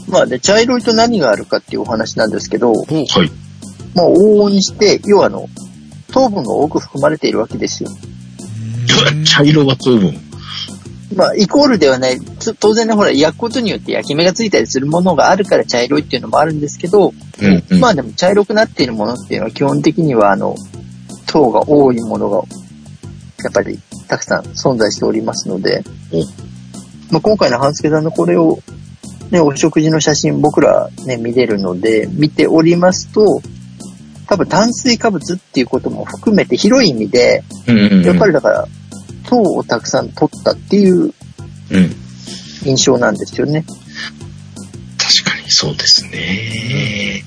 まあね、茶色いと何があるかっていうお話なんですけど。はい。まあ往々にして、要はあの、糖分が多く含まれているわけですよ。茶色は糖分。まあ、イコールではない、つ当然ね、ほら、焼くことによって焼き目がついたりするものがあるから茶色いっていうのもあるんですけど、うん、うん。まあでも茶色くなっているものっていうのは基本的には、あの、糖が多いものが、やっぱりたくさん存在しておりますのでお、まあ今回の半助さんのこれを、ね、お食事の写真僕らね、見れるので、見ておりますと、多分炭水化物っていうことも含めて広い意味で、うんうんうん、やっぱりだから、糖をたくさん取ったっていううん。印象なんですよね。確かに。そうですね。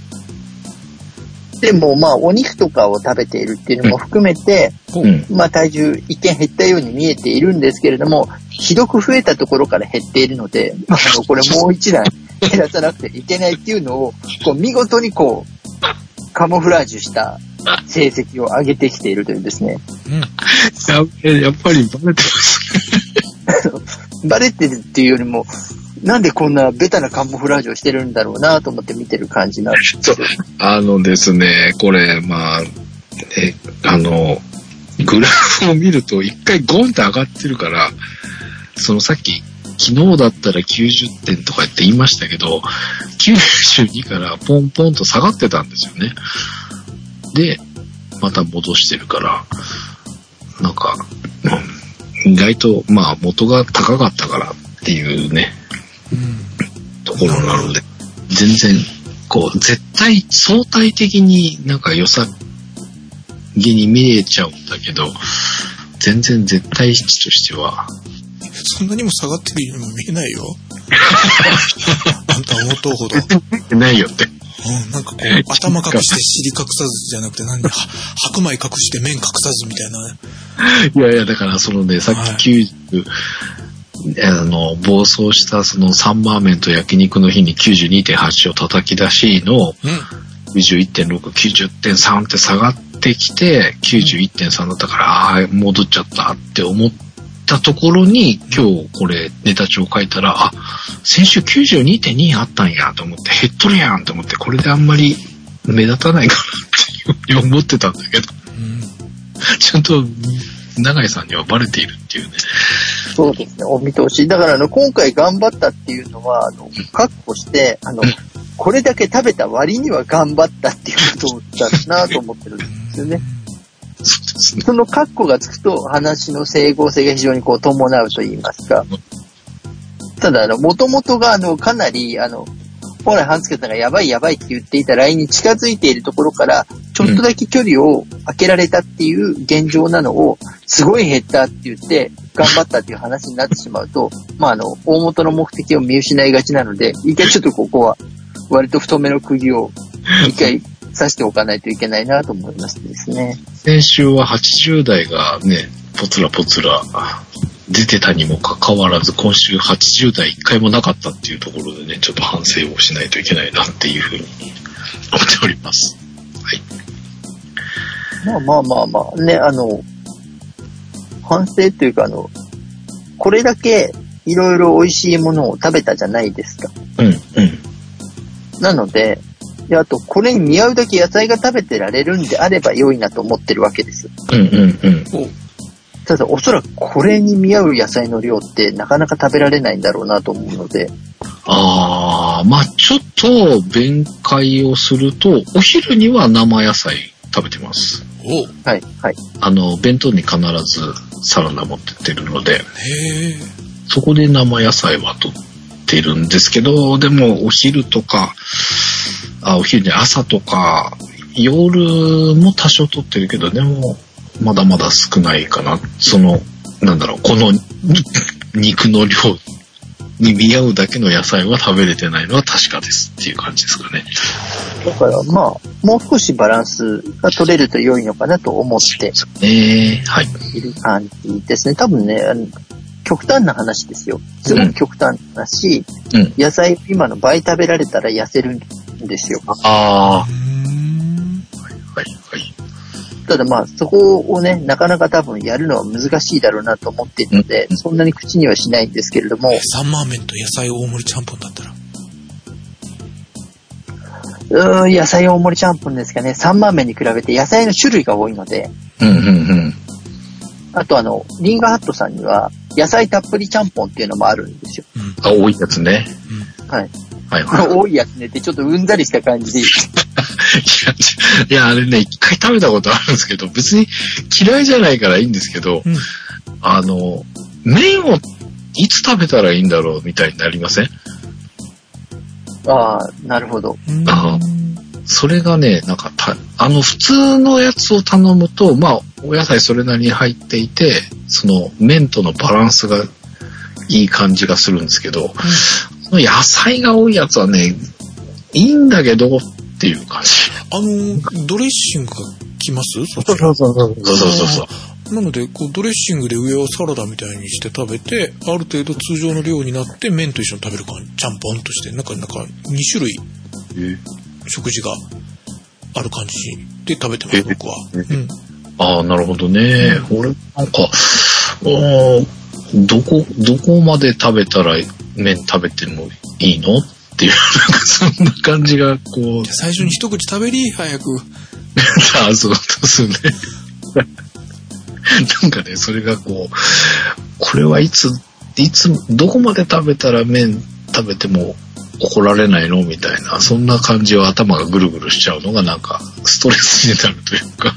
でも、まあ、お肉とかを食べているっていうのも含めて、うん。まあ、体重一見減ったように見えているんですけれども、ひどく増えたところから減っているので、まあ、あの、これもう一段減らさなくていけないっていうのを、こう、見事にこう、カモフラージュした成績を上げてきているというですね、うん。ややっぱりバレてます バレてるっていうよりも、なんでこんなベタなカモフラージュをしてるんだろうなと思って見てる感じなんです そう。あのですね、これ、まあ、え、あの、グラフを見ると一回ゴンって上がってるから、そのさっき、昨日だったら90点とかって言いましたけど、92からポンポンと下がってたんですよね。で、また戻してるから、なんか、意外と、まあ元が高かったからっていうね、うん。ところなので、全然、こう、絶対、相対的になんか良さげに見えちゃうんだけど、全然絶対値としては、そんなにも下がってるようにも見えないよ。あんた思っとうほど。ないよって。うん、なんかこう、頭隠して尻隠さずじゃなくて、なんで、は白米隠して麺隠さずみたいな。いやいや、だからそのね、さっき90、あの、暴走したそのサンマーメンと焼肉の日に92.8を叩き出しのうん。91.6、90.3って下がってきて、91.3だったから、ああー、戻っちゃったって思ったところに、今日これネタ帳書いたら、あ、先週92.2あったんやと思って、減っとるやんと思って、これであんまり目立たないかなっていうふうに思ってたんだけど、うん。ちゃんと永井さんにはバレているっていうね。そうですね、お見通し。だから、あの、今回頑張ったっていうのは、あの、確保して、あの、これだけ食べた割には頑張ったっていうことだなと思ってるんですよね。そうですね。その確保がつくと、話の整合性が非常にこう、伴うと言いますか。ただ、あの、元々が、あの、かなり、あの、本来、半助さんがやばいやばいって言っていたラインに近づいているところから、ちょっとだけ距離を空けられたっていう現状なのを、すごい減ったって言って、頑張ったっていう話になってしまうと、まあ、あの、大元の目的を見失いがちなので、一回ちょっとここは、割と太めの釘を、一回刺しておかないといけないなと思いますですね。先週は80代がね、ぽつらぽつら出てたにもかかわらず、今週80代一回もなかったっていうところでね、ちょっと反省をしないといけないなっていうふうに思っております。はい。まあまあまあまあ、ね、あの、反省というか、あの、これだけいろいろ美味しいものを食べたじゃないですか。うん、うん。なので、であと、これに見合うだけ野菜が食べてられるんであれば良いなと思ってるわけですよ。うん、うん、うん。ただ、おそらくこれに見合う野菜の量ってなかなか食べられないんだろうなと思うので、あー、まあちょっと弁解をすると、お昼には生野菜食べてます。おうはい、はい。あの、弁当に必ずサラダ持ってってるので、へえ。そこで生野菜は取ってるんですけど、でもお昼とか、あ、お昼に朝とか、夜も多少取ってるけど、でも、まだまだ少ないかな。その、なんだろう、この肉の量に見合うだけの野菜は食べれてないのは確かですっていう感じですかね。だから、まあ、もう少しバランスが取れると良いのかなと思ってえー、はい。いる感じですね。多分ね、極端な話ですよ。すごく極端な話、うん。野菜今の倍食べられたら痩せるんですよ。あうーん。ー、はい、はい。ただまあ、そこをね、なかなか多分やるのは難しいだろうなと思っているので、そんなに口にはしないんですけれども、サンマーメンと野菜大盛りちゃんぽんだったら？うーん、野菜大盛りちゃんぽんですかね、サンマーメンに比べて野菜の種類が多いので、うん、うん、うん。あとあの、リンガーハットさんには、野菜たっぷりちゃんぽんっていうのもあるんですよ。うん。あ、多いやつね。はい。はい、はい。多いやつねってちょっとうんざりした感じで、いや、いや、あれね、一回食べたことあるんですけど、別に嫌いじゃないからいいんですけど、うんあの、麺をいつ食べたらいいんだろうみたいになりません？ああ、なるほど。うん。あそれがね、なんかた、あの、普通のやつを頼むと、まあ、お野菜それなりに入っていて、その麺とのバランスがいい感じがするんですけど、その野菜が多いやつはね、いいんだけどっていう感じ。あの、ドレッシングが来ます？そ。そうそうそうそうそう。なので、こう、ドレッシングで上をサラダみたいにして食べて、ある程度通常の量になって麺と一緒に食べる感じ。ちゃんぽんとして、なんか、なんか、2種類食事がある感じで食べてます、え僕は。えうん。ああ、なるほどね。俺、なんか、どこ、どこまで食べたら麺食べてもいいのっていう、なんかそんな感じが、こう最初に一口食べり、早く。ああ、そうそうね。なんかね、それがこう、これはいつ、いつ、どこまで食べたら麺食べても怒られないの？みたいな、そんな感じは頭がぐるぐるしちゃうのがなんかストレスになるというか、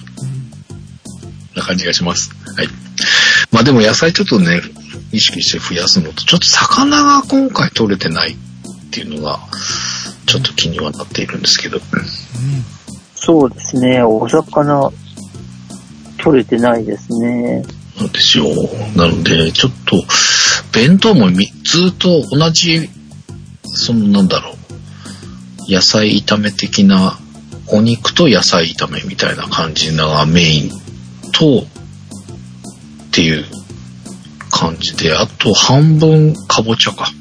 な感じがします。はい。まあでも野菜ちょっとね、意識して増やすのと、ちょっと魚が今回取れてないっていうのが、ちょっと気にはなっているんですけど。そうですね。お魚、取れてないですね。なんですよ。なので、ちょっと、弁当もみずっと同じ、そのなんだろう、野菜炒め的な、お肉と野菜炒めみたいな感じのがメインと、っていう感じで、あと半分かぼちゃか。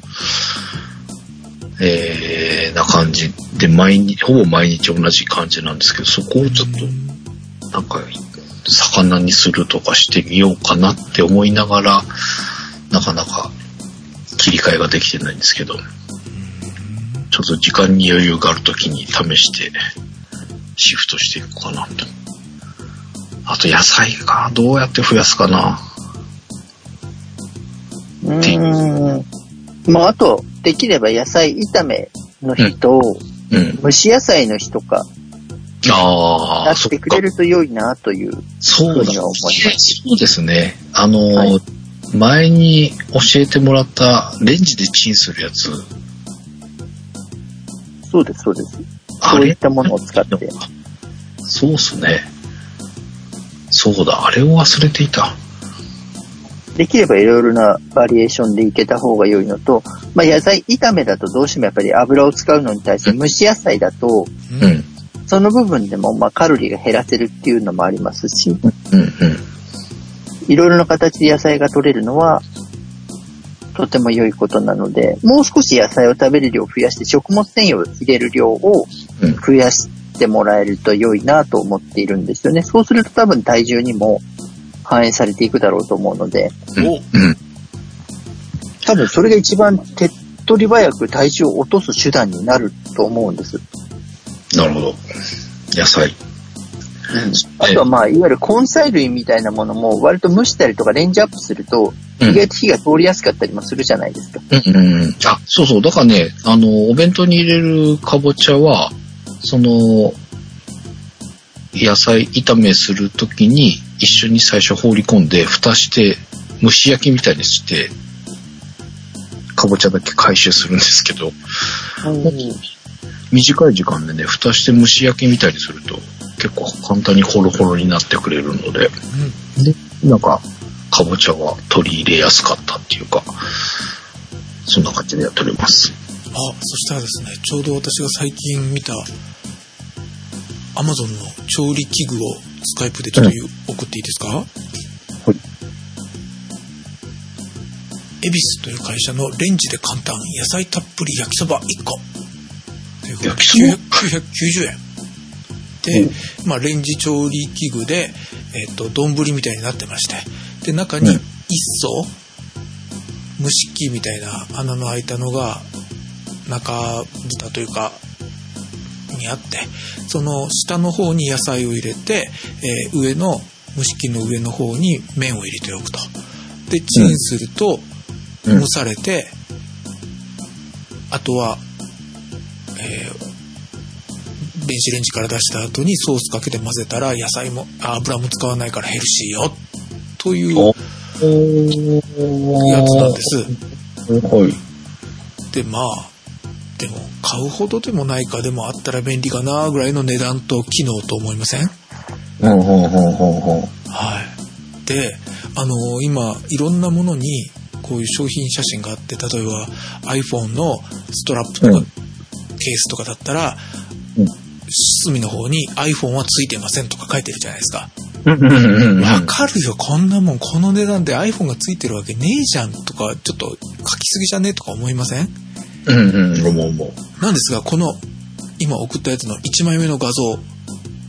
えー、な感じで、毎日、ほぼ毎日同じ感じなんですけど、そこをちょっと、なんか、魚にするとかしてみようかなって思いながら、なかなか切り替えができてないんですけど、ちょっと時間に余裕があるときに試して、シフトしていこうかなと。あと野菜か、どうやって増やすかな。うーん。まあ、あと、できれば野菜炒めの日と、うん。蒸し野菜の日とか、ああ、そっかやってくれ。ると良いなという。そうそうですね。あのーはい前に教えてもらったレンジでチンするやつ、そうです、そうです。そういったものを使って。そうっすね。そうだ、あれを忘れていた。できればいろいろなバリエーションでいけた方が良いのと、まあ、野菜炒めだとどうしてもやっぱり油を使うのに対して蒸し野菜だと、うん。うん。その部分でもまあカロリーが減らせるっていうのもありますし、うんうん。いろいろな形で野菜が取れるのは、とても良いことなので、もう少し野菜を食べる量を増やして、食物繊維を入れる量をうん増やしてもらえると良いなと思っているんですよね。そうすると多分体重にも反映されていくだろうと思うので。多分それが一番手っ取り早く体重を落とす手段になると思うんです。なるほど。野菜。あとはまあ、いわゆる根菜類みたいなものも割と蒸したりとかレンジアップすると、うん意外と火が通りやすかったりもするじゃないですか。うんうんうん。あ、そうそう。だからね、あの、お弁当に入れるかぼちゃは、その、野菜炒めするときに一緒に最初放り込んで、蓋して、蒸し焼きみたいにして、かぼちゃだけ回収するんですけど、短い時間でね、蓋して蒸し焼きみたいにすると、結構簡単にホロホロになってくれるので、で、なんか、かぼちゃが取り入れやすかったっていうか、そんな感じでやっております。あ、そしたらですね、ちょうど私が最近見た、アマゾンの調理器具をスカイプでちょっと言う送っていいですか？はい。エビスという会社のレンジで簡単野菜たっぷり焼きそば1個。ということで焼きそば990円。で、まあ、レンジ調理器具で、えっ、と、丼みたいになってまして、で、中にうん。一層、蒸し器みたいな穴の開いたのが、中蓋というか、にあって、その下の方に野菜を入れて、えー上の、蒸し器の上の方に麺を入れておくと。で、チンすると、うん。蒸されて、あとは、えー電子レンジから出した後にソースかけて混ぜたら野菜もあ油も使わないからヘルシーよというおやつなんです。はい。でまあでも買うほどでもないかでもあったら便利かなぐらいの値段と機能と思いません？はい。で、あのー今、いろんなものに、こういう商品写真があって、例えば iPhone のストラップとか、うんケースとかだったら、うん隅の方に iPhone はついてませんとか書いてるじゃないですか。うんうんうんかるよ、こんなもん、この値段で iPhone がついてるわけねえじゃんとか、ちょっと書きすぎじゃねえとか思いません？うんうん、思う思う。なんですが、この、今送ったやつの1枚目の画像、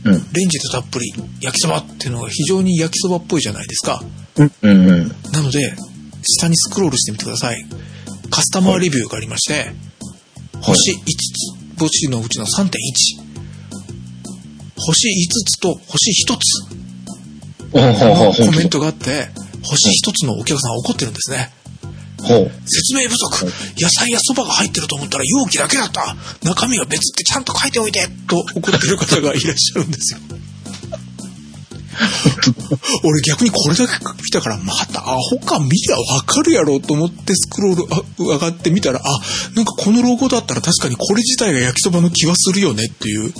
うん。レンジでたっぷり焼きそばっていうのが非常に焼きそばっぽいじゃないですか。うんうん。なので、下にスクロールしてみてください。カスタマーレビューがありまして、星5つ星のうちの3.1。星5つと星1つ。コメントがあって、星1つのお客さん怒ってるんですね。説明不足。野菜やそばが入ってると思ったら容器だけだった。中身は別ってちゃんと書いておいてと怒ってる方がいらっしゃるんですよ。俺逆にこれだけ見たからまたアホか見りゃわかるやろと思ってスクロールあ上がってみたらあなんかこのロゴだったら確かにこれ自体が焼きそばの気はするよねっていう。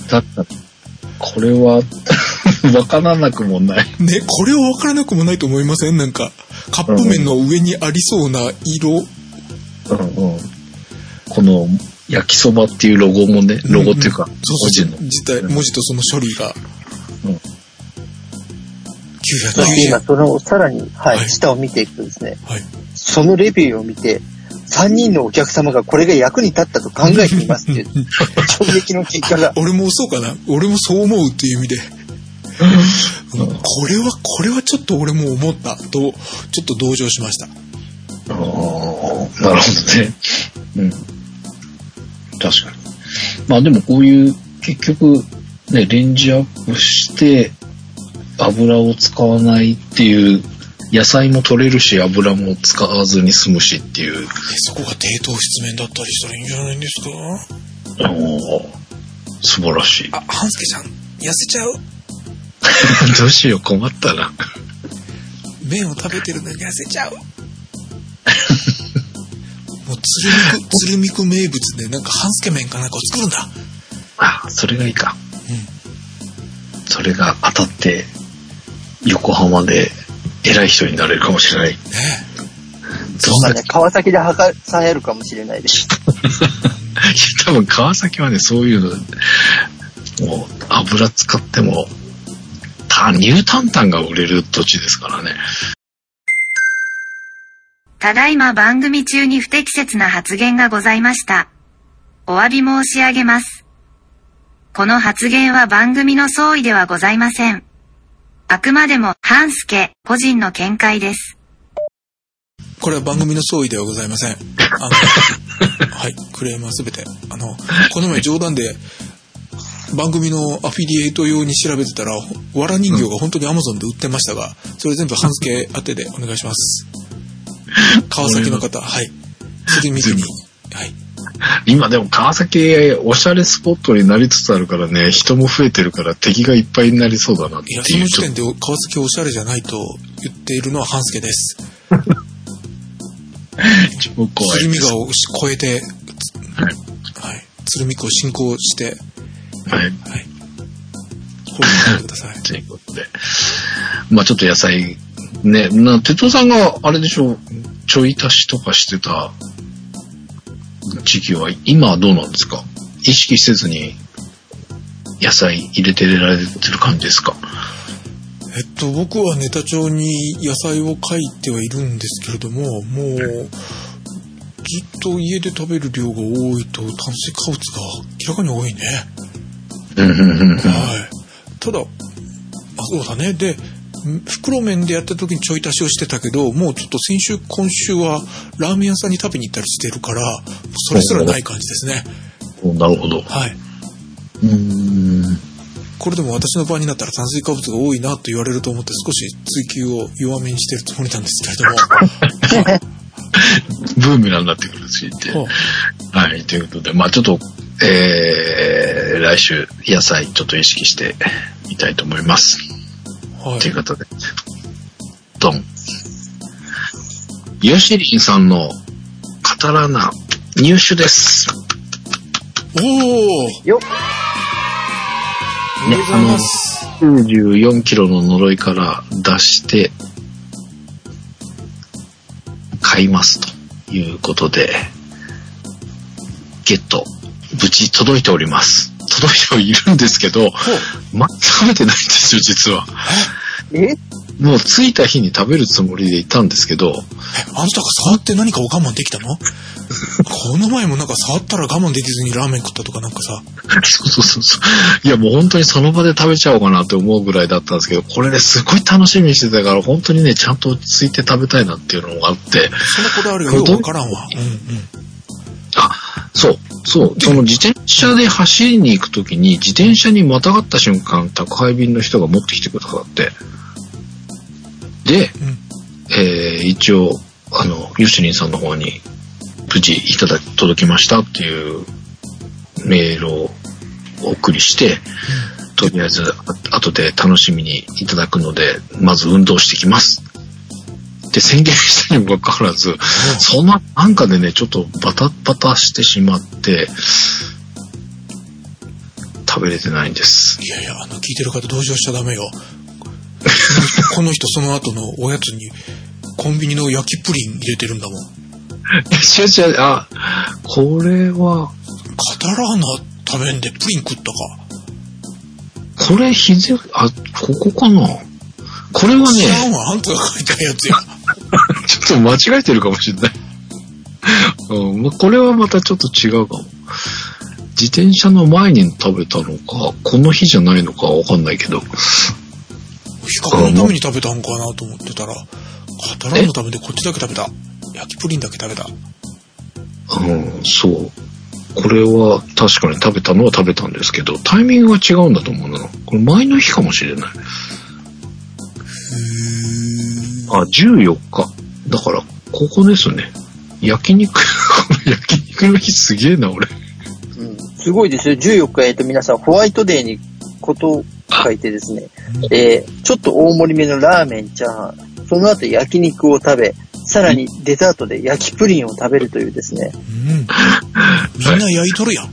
これは、わからなくもない。ねこれはわからなくもないと思いません？なんかカップ麺の上にありそうな色。うんうん。この、焼きそばっていうロゴもね、ロゴっていうか、そうそう文字の。自体文字とその処理が、うん。そして990今、円その、さらに、ははいい、下を見ていくとですね、はい。そのレビューを見て、3人のお客様がこれが役に立ったと考えていますって 衝撃の結果が、俺もそうかな。俺もそう思うっていう意味で、うん。これはこれはちょっと俺も思った。とちょっと同情しました。あーなるほどね。うん。確かに。まあでもこういう、結局、ね、レンジアップして、油を使わないっていう、野菜も取れるし、油も使わずに済むしっていう、えそこが低糖質麺だったりしたらいいんじゃないんですか？あー素晴らしい。あ半助ちゃん痩せちゃう？どうしよう、困ったな。麺を食べてるのに痩せちゃう？もう鶴見区 鶴見区名物でなんか半助麺かなんかを作るんだあ、それがいいか。それが当たって、横浜で偉い人になれるかもしれない。ねそうだまあね、川崎ではかさえるかもしれないです。多分川崎はね、そういうの、もう油使っても、た乳タンタンが売れる土地ですからね。ただいま番組中に不適切な発言がございました。お詫び申し上げます。この発言は番組の総意ではございません。あくまでも、半助、個人の見解です。これは番組の総意ではございません。あの、はい、クレームはすべて。あの、この前冗談で、番組のアフィリエイト用に調べてたら、わら人形が本当に Amazon で売ってましたが、それ全部半助当てでお願いします。川崎の方、はい。鶴見区に、はい。今でも川崎おしゃれスポットになりつつあるからね、人も増えてるから敵がいっぱいになりそうだなっていや、いう。その時点で川崎おしゃれじゃないと言っているのは半助です。と 超怖い。鶴見川を越えて、はい。はい。鶴見区を進行して、はい。はい。てください。ということで。まあちょっと野菜、ね、な、哲夫さんがあれでしょう、ちょい足しとかしてた時期は、今はどうなんですか？意識せずに野菜入れてられてる感じですか？えっと、僕はネタ帳に野菜を書いてはいるんですけれども、もう、ずっと家で食べる量が多いと炭水化物が明らかに多いね。はい。ただ、あ、そうだね。で、ん袋麺でやった時にちょい足しをしてたけど、もうちょっと先週、今週はラーメン屋さんに食べに行ったりしてるから、それすらない感じですね。おなるほど。はい。うーん。これでも私の場になったら炭水化物が多いなと言われると思って少し追求を弱めにしてるつもりなんですけれども。ブーメランになってくるしって。ははい、ということで、まあちょっと、えー、来週野菜ちょっと意識してみたいと思います。あはいということで、ドン。ヨシリンさんのカタラナ入手です。おおよっありがとうございます。94キロの呪いから出して、買いますということで、ゲット無事届いております。届いてはいるんですけど、まだ食べてないんですよ、実は。え？もう着いた日に食べるつもりでいたんですけど、え、あんたが触って何かを我慢できたの？この前もなんか触ったら我慢できずにラーメン食ったとかなんかさ。そうそうそうそう。いやもう本当にその場で食べちゃおうかなって思うぐらいだったんですけど、これね、すごい楽しみにしてたから、本当にね、ちゃんと落ち着いて食べたいなっていうのがあって、そのこだわりがよくわからんわ。うんうん。あ、そう、そう、その自転車で走りに行くときに、自転車にまたがった瞬間、宅配便の人が持ってきてくださって、で、うん。えー一応、あの、ヨシリンさんの方に、無事いただ、届きましたっていうメールをお送りして、とりあえず、あ後で楽しみにいただくので、まず運動してきます。って宣言したにもかかわらず、そんな、なんかでね、ちょっとバタバタしてしまって、食べれてないんです。いやいや、あの、聞いてる方同情しちゃダメよ。この人その後のおやつにコンビニの焼きプリン入れてるんだもん。違う違う、あ、これは、カタラーナ食べんでプリン食ったか。これ、ひぜ、あ、ここかなこれはね知、らんわ、あんたが書いたやつや。ちょっと間違えてるかもしれない。うん、まあこれはまたちょっと違うかも。自転車の前に食べたのか、この日じゃないのかわかんないけど。比較のために食べたんかなと思ってたら、カタラーナ食べてこっちだけ食べた。焼きプリンだけ食べた。うん、そう。これは確かに食べたのは食べたんですけど、タイミングが違うんだと思うな。これ前の日かもしれない。あ、14日。だから、ここですね。焼肉、こ の焼肉の日すげえな、俺。うんすごいですよ。14日、えっと、皆さん、ホワイトデーにことを書いてですね、えーちょっと大盛りめのラーメン、チャーハン、その後焼肉を食べ、さらにデザートで焼きプリンを食べるというですね、うん。みんな焼いとるやん。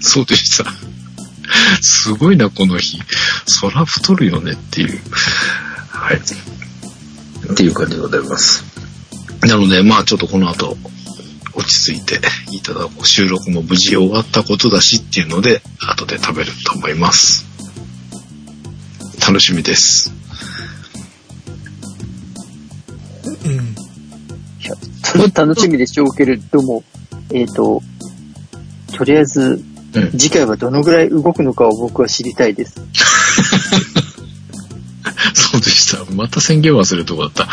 そうでした。すごいな、この日。そら太るよねっていう。はい。っていう感じでございます。なので、まあちょっとこの後、落ち着いていただこう。収録も無事終わったことだしっていうので、後で食べると思います。楽しみです。うん。いや、それは楽しみでしょうけれども、えっ、と、とりあえず、うん次回はどのぐらい動くのかを僕は知りたいです。そうでした。また宣言忘れるとこだった。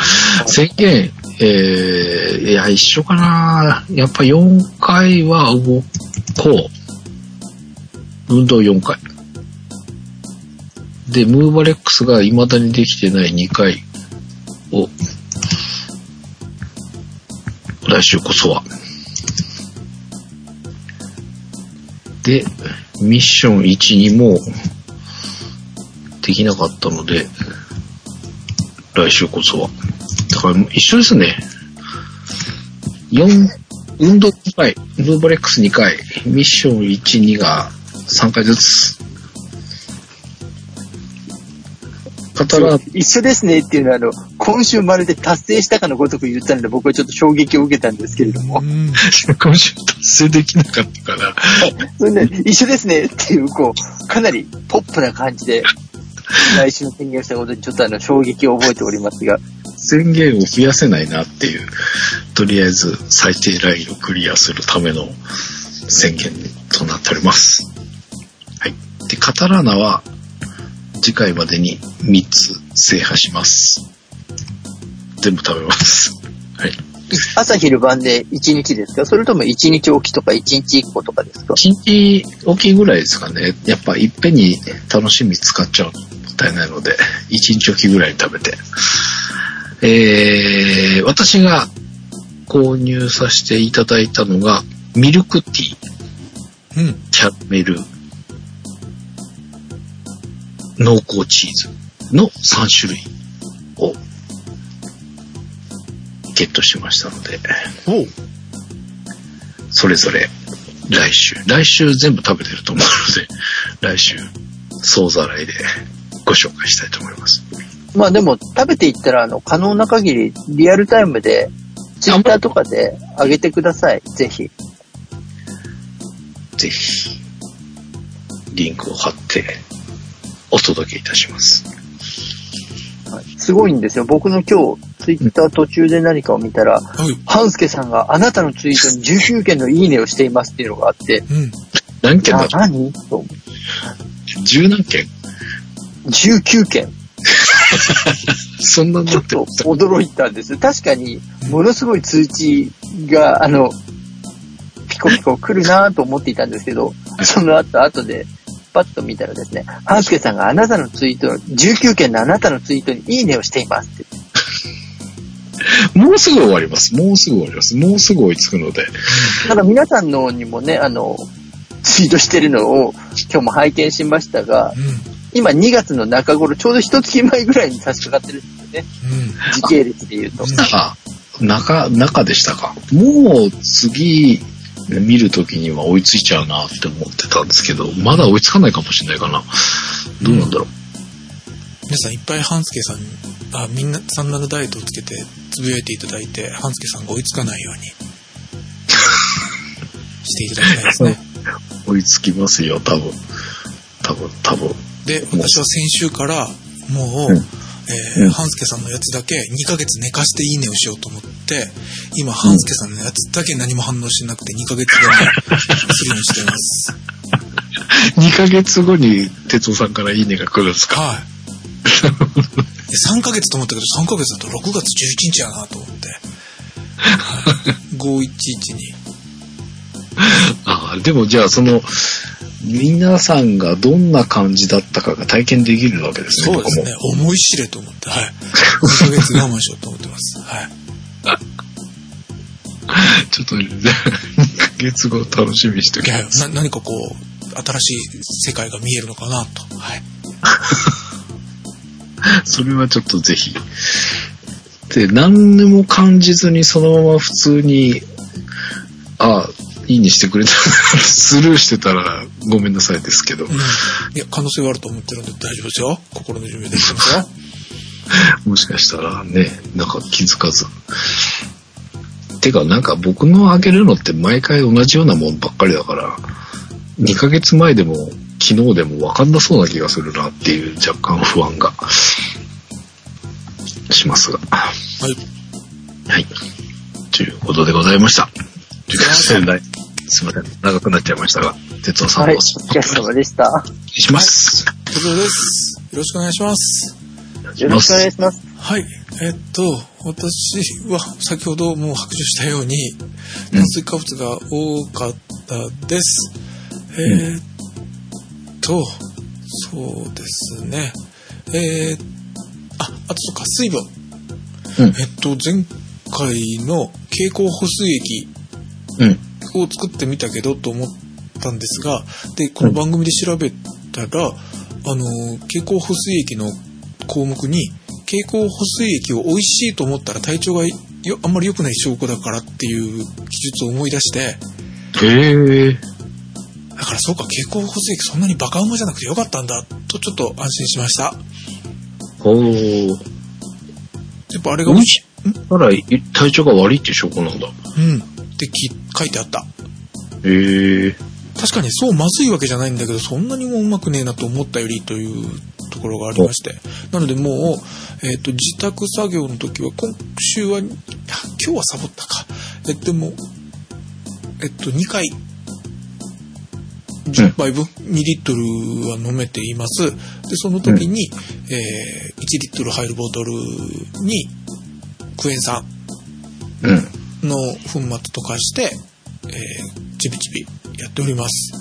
宣言、えー、いや、一緒かな。やっぱ4回は動こう。運動4回。で、ムーバレックスが未だにできてない2回を、来週こそは。で、ミッション1、2もできなかったので、来週こそは。だから一緒ですね。4、運動2回、ムーバレックス2回、ミッション1、2が3回ずつ。カタラ、一緒ですねっていうのは、あの、今週まるで達成したかのごとく言ったので、僕はちょっと衝撃を受けたんですけれどもう、ん。今週達成できなかったから、それで、一緒ですねっていう、こう、かなりポップな感じで、来週の宣言をしたことにちょっとあの、衝撃を覚えておりますが、宣言を増やせないなっていう、とりあえず最低ラインをクリアするための宣言となっております。はい。で、カタラーナは次回までに3つ制覇します。全部食べます。はい。朝昼晩で1日ですか？それとも1日おきとか1日1個とかですか？1日おきぐらいですかね。やっぱいっぺんに楽しみ使っちゃうのもったいないので、1日おきぐらいに食べて。えー、私が購入させていただいたのが、ミルクティー、うん。キャラメル、濃厚チーズの3種類をゲットしましたので、おう。それぞれ来週、来週全部食べてると思うので、来週総ざらいでご紹介したいと思います。まあでも、食べていったら、あの、可能な限り、リアルタイムで、ツイッターとかで上げてください。ぜひ。ぜひ、リンクを貼って、お届けいたします。すごいんですよ。僕の今日、ツイッター途中で何かを見たら、はい。ハンスケさんがあなたのツイートに19件のいいねをしていますっていうのがあって、うん。あ何件だ、何？と、十何件19件。そんなにちょっと驚いたんです。確かに、ものすごい通知が、あの、ピコピコ来るなと思っていたんですけど、その後、後で、パッと見たらですね、ハンスケさんがあなたのツイート、19件のあなたのツイートにいいねをしていますって。もうすぐ終わります。もうすぐ終わります。もうすぐ追いつくので。なんか皆さんのにもね、あの、ツイートしてるのを今日も拝見しましたが、うん。今2月の中頃、ちょうど一月前ぐらいに差し掛かってるんですよね。うん。時系列で言うと。中、中でしたか。もう次見るときには追いついちゃうなって思ってたんですけど、まだ追いつかないかもしれないかな。どうなんだろう。皆さんいっぱい半助さんに、あ、みんなサンダルダイエットをつけてつぶやいていただいて、半助さんが追いつかないように していただきたいですね。追いつきますよ、多分。多分、多分。で、私は先週から、もう、うんえー、半助さんのやつだけ2ヶ月寝かしていいねをしようと思って、今、半助さんのやつだけ何も反応してなくて2ヶ月後にするようにしています。2ヶ月後に哲夫さんからいいねが来るんですか？はい。で3ヶ月と思ったけど、3ヶ月だと6月11日やなと思って。はい511に。ああ、でもじゃあその、皆さんがどんな感じだったかが体験できるわけですね。そうですね。思い知れと思って、はい。2ヶ月我慢しようと思ってます。はい。ちょっと、2ヶ月後楽しみにしておきます。な何かこう、新しい世界が見えるのかなと。はい。それはちょっとぜひ。で、何にも感じずにそのまま普通に、あいいにしてくれたスルーしてたらごめんなさいですけどう、ん。いや、可能性はあると思ってるんで大丈夫ですよ。心の準備できてますよ。もしかしたらね、なんか気づかず。てか、なんか僕のあげるのって毎回同じようなもんばっかりだから、2ヶ月前でも昨日でも分かんなそうな気がするなっていう若干不安がしますが。はい。はい。ということでございました。りがとうございますすいません。長くなっちゃいましたが、哲夫さんはい、もお疲れ様でした。お願いします。以上です。よろしくお願いします。よろしくお願いします。はい。えっと、私は先ほどもう白状したように、うん炭水化物が多かったです。えーっと、そうですね。えー、あ、あとそっか、水分。うんえっと、前回の経口補水液うん。を作ってみたけどと思ったんですが、で、この番組で調べたら、あの、経口補水液の項目に、経口補水液を美味しいと思ったら体調がよあんまり良くない証拠だからっていう記述を思い出して、へえ。だからそうか、経口補水液そんなにバカうまじゃなくてよかったんだ、とちょっと安心しました。おー。やっぱあれが美味しいたら体調が悪いって証拠なんだ。うん。ってき書いてあった。へえ。確かにそうまずいわけじゃないんだけど、そんなにもうまくねえなと思ったよりというところがありまして。なのでもう、えっ、と、自宅作業の時は、今週は、あ今日はサボったか。え、でも、えっと、2回、10杯分、2リットルは飲めています。で、その時に、えー1リットル入るボトルに、クエン酸うん。の粉末とかして、えーちびちびやっております。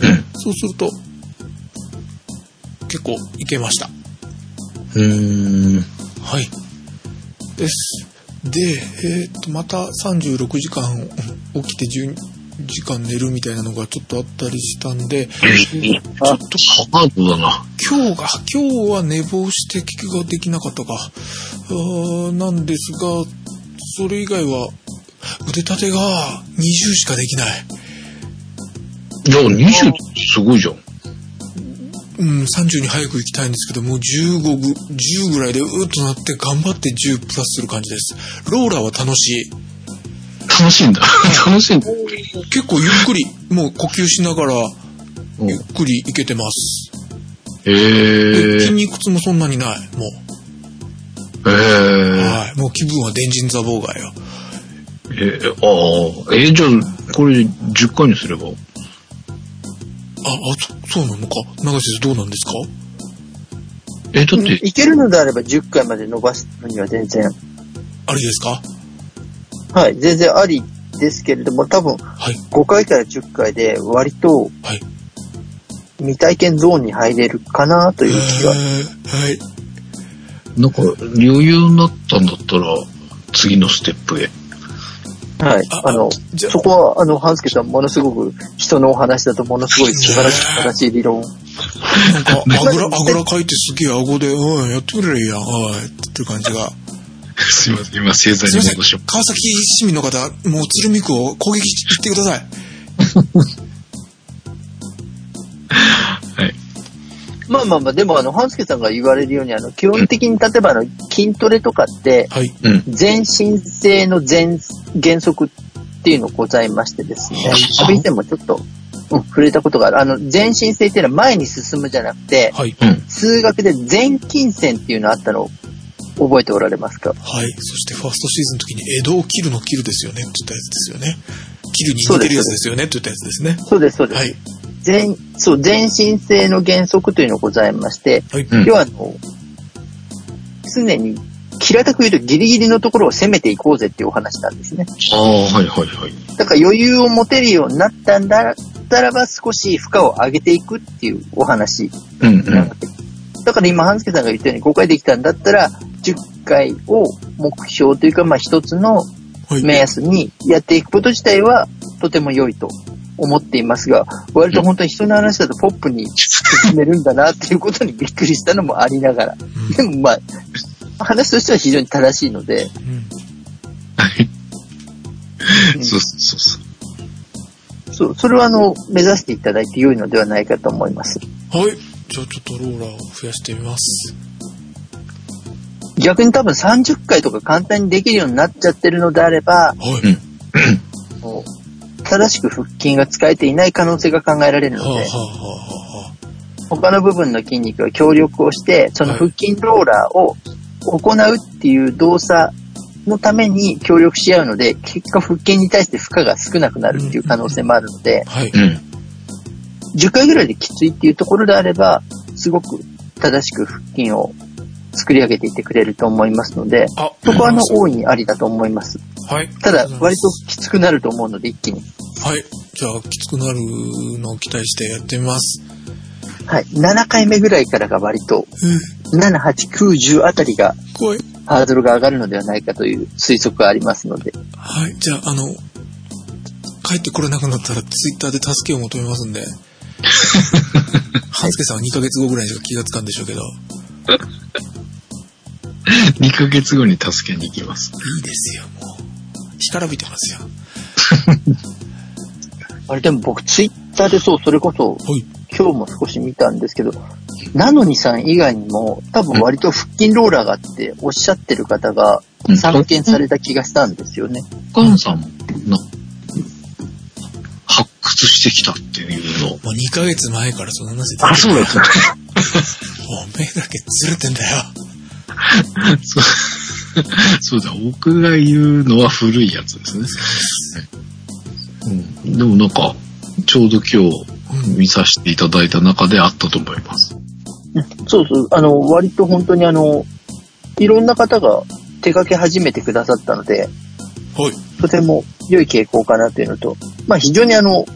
うん。そうすると、結構いけました。うーん。はい。です。で、えーっと、また36時間起きて12時間寝るみたいなのがちょっとあったりしたんで、ちょっとハードだな。今日が、今日は寝坊して聞きができなかったか。なんですが、それ以外は腕立てが20しかできない。いや、20ってすごいじゃん。うん、30に早く行きたいんですけど、もう15ぐ、10ぐらいでうーっとなって頑張って10プラスする感じです。ローラーは楽しい。楽しいんだ。楽しいんだ。結構ゆっくり、もう呼吸しながら、うんゆっくりいけてます。へでえ。筋肉痛もそんなにない。もう。へえ。はい。もう気分は電人座妨害よ。え、ああ、え、じゃあ、これ10回にすれば？あ、あ、そそうなのか？長瀬先生どうなんですか？え、だって、いけるのであれば10回まで伸ばすのには全然、あれですか？はい、全然ありですけれども、多分はい。5回から10回で割とはい。未体験ゾーンに入れるかなという気が。えーはい。なんか余裕になったんだったら、次のステップへ。はい。ああの、じゃあそこは、あの、半助さん、ものすごく人のお話だとものすごい素晴らしい、素晴らしい理論。なんか、あぐら、あぐらかいてすげえ顎で、うん、やってくれりゃ、はい。って感じが。すいません、今正座に戻しよう。。川崎市民の方、もう鶴見区を攻撃してください。はい。まあまあまあ、でもあの、半助さんが言われるように、あの、基本的に例えばあの、筋トレとかって、はい。うん。全身性の全原則っていうのございましてですねは、以前もちょっと、うん、触れたことがある。あの、全身性っていうのは前に進むじゃなくて、はい。うん。数学で全筋線っていうのあったのを覚えておられますか？はい。そして、ファーストシーズンの時に、江戸を切るの切るですよねって言ったやつですよね。切るに似てるやつですよねって言ったやつですね。そうです、そうです。はい。全、そう、全身性の原則というのがございまして、はい。うん要はあの、常に平たく言うとギリギリのところを攻めていこうぜっていうお話なんですね。ああ、はいはいはい。だから余裕を持てるようになったんだったらば少し負荷を上げていくっていうお話うんう。なんわけ。だから今、半助さんが言ったように5回できたんだったら、10回を目標というか、まあ一つのはい。目安にやっていくこと自体はとても良いと思っていますが、割と本当に人の話だとポップに進めるんだなっていうことにびっくりしたのもありながら。でもまあ、話としては非常に正しいので、はい。うんそうそうそう。そう、それはあの、目指していただいて良いのではないかと思います。はい。じゃあちょっとローラーを増やしてみます。逆に多分30回とか簡単にできるようになっちゃってるのであれば、はい。正しく腹筋が使えていない可能性が考えられるので、はあはあはあは他の部分の筋肉が協力をして、その腹筋ローラーを行うっていう動作のために協力し合うので、結果腹筋に対して負荷が少なくなるっていう可能性もあるので、あ。はい。うん。10回ぐらいできついっていうところであれば、すごく正しく腹筋を作り上げていってくれると思いますので、あ、そこはあの大いにありだと思います。はい。ただ割ときつくなると思うので、一気に。はい。じゃあ、きつくなるのを期待してやってみます。はい。7回目ぐらいからが割と、うん。7、8、9、10あたりが。ハードルが上がるのではないかという推測がありますので。はい。じゃあ、あの、帰ってこれなくなったらツイッターで助けを求めますんで。半助さんは2ヶ月後ぐらいにしか気がつかんでしょうけど。2ヶ月後に助けに行きます。いいですよ、もう。干からびてますよ。あれでも僕ツイッターでそう、それこそ、はい。今日も少し見たんですけど、なのにさん以外にも、多分割と腹筋ローラーがあっておっしゃってる方がうん散見された気がしたんですよね。お母さんもな、発掘してきたっていうのを。もう2ヶ月前からその話で。あ、そうだった。おめえだけずれてんだよ。そうそうだ、僕が言うのは古いやつですね。うん、でもなんか、ちょうど今日見させていただいた中であったと思います。そうそう、あの、割と本当にあの、いろんな方が手掛け始めてくださったので、はい。とても良い傾向かなというのと、まあ非常にあの、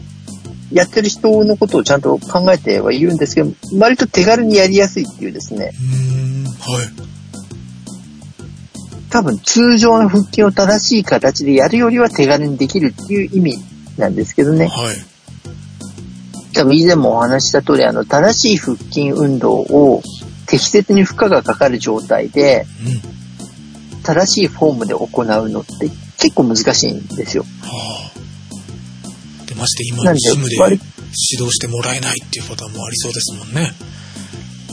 やってる人のことをちゃんと考えてはいるんですけど、割と手軽にやりやすいっていうですね、うーん。はい。多分通常の腹筋を正しい形でやるよりは手軽にできるっていう意味なんですけどね。はい。多分以前もお話しした通り、あの、正しい腹筋運動を適切に負荷がかかる状態で、うん。正しいフォームで行うのって結構難しいんですよ。はあ。で、まして今なんでジムで割指導してもらえないっていうパターンもありそうですもんね。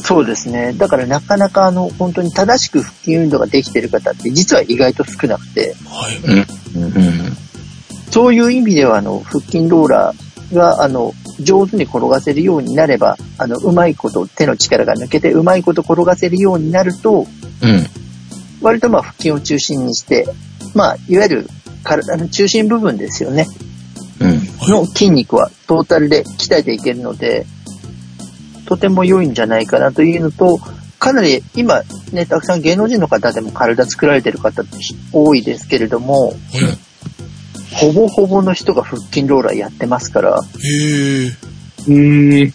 そうですね。だからなかなかあの、本当に正しく腹筋運動ができてる方って実は意外と少なくて、はい。うん。うん。そういう意味ではあの、腹筋ローラーが、あの、上手に転がせるようになれば、あの、うまいこと手の力が抜けて、うまいこと転がせるようになると、うん。割とまあ腹筋を中心にして、まあ、いわゆる体の中心部分ですよね。うん。の筋肉はトータルで鍛えていけるので、とても良いんじゃないかなというのと、かなり今ね、たくさん芸能人の方でも体作られてる方って多いですけれども、ほぼほぼの人が腹筋ローラーやってますから、へえ。へえ。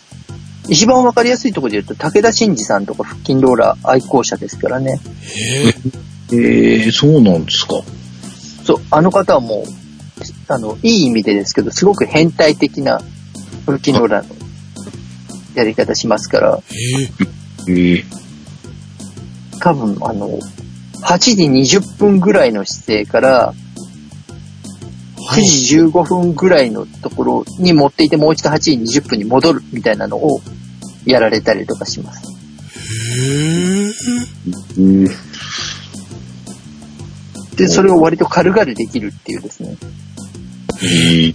一番わかりやすいところで言うと、武田真治さんとか腹筋ローラー愛好者ですからね。へえ。ええ、そうなんですか。そう、あの方はもう、あの、いい意味でですけど、すごく変態的な腹筋ローラーのやり方しますから、へえ。ええ。多分、あの、8時20分ぐらいの姿勢から、9時15分ぐらいのところに持っていて、もう一度8時20分に戻るみたいなのをやられたりとかします。へえ。で、それを割と軽々できるっていうですね。ええ。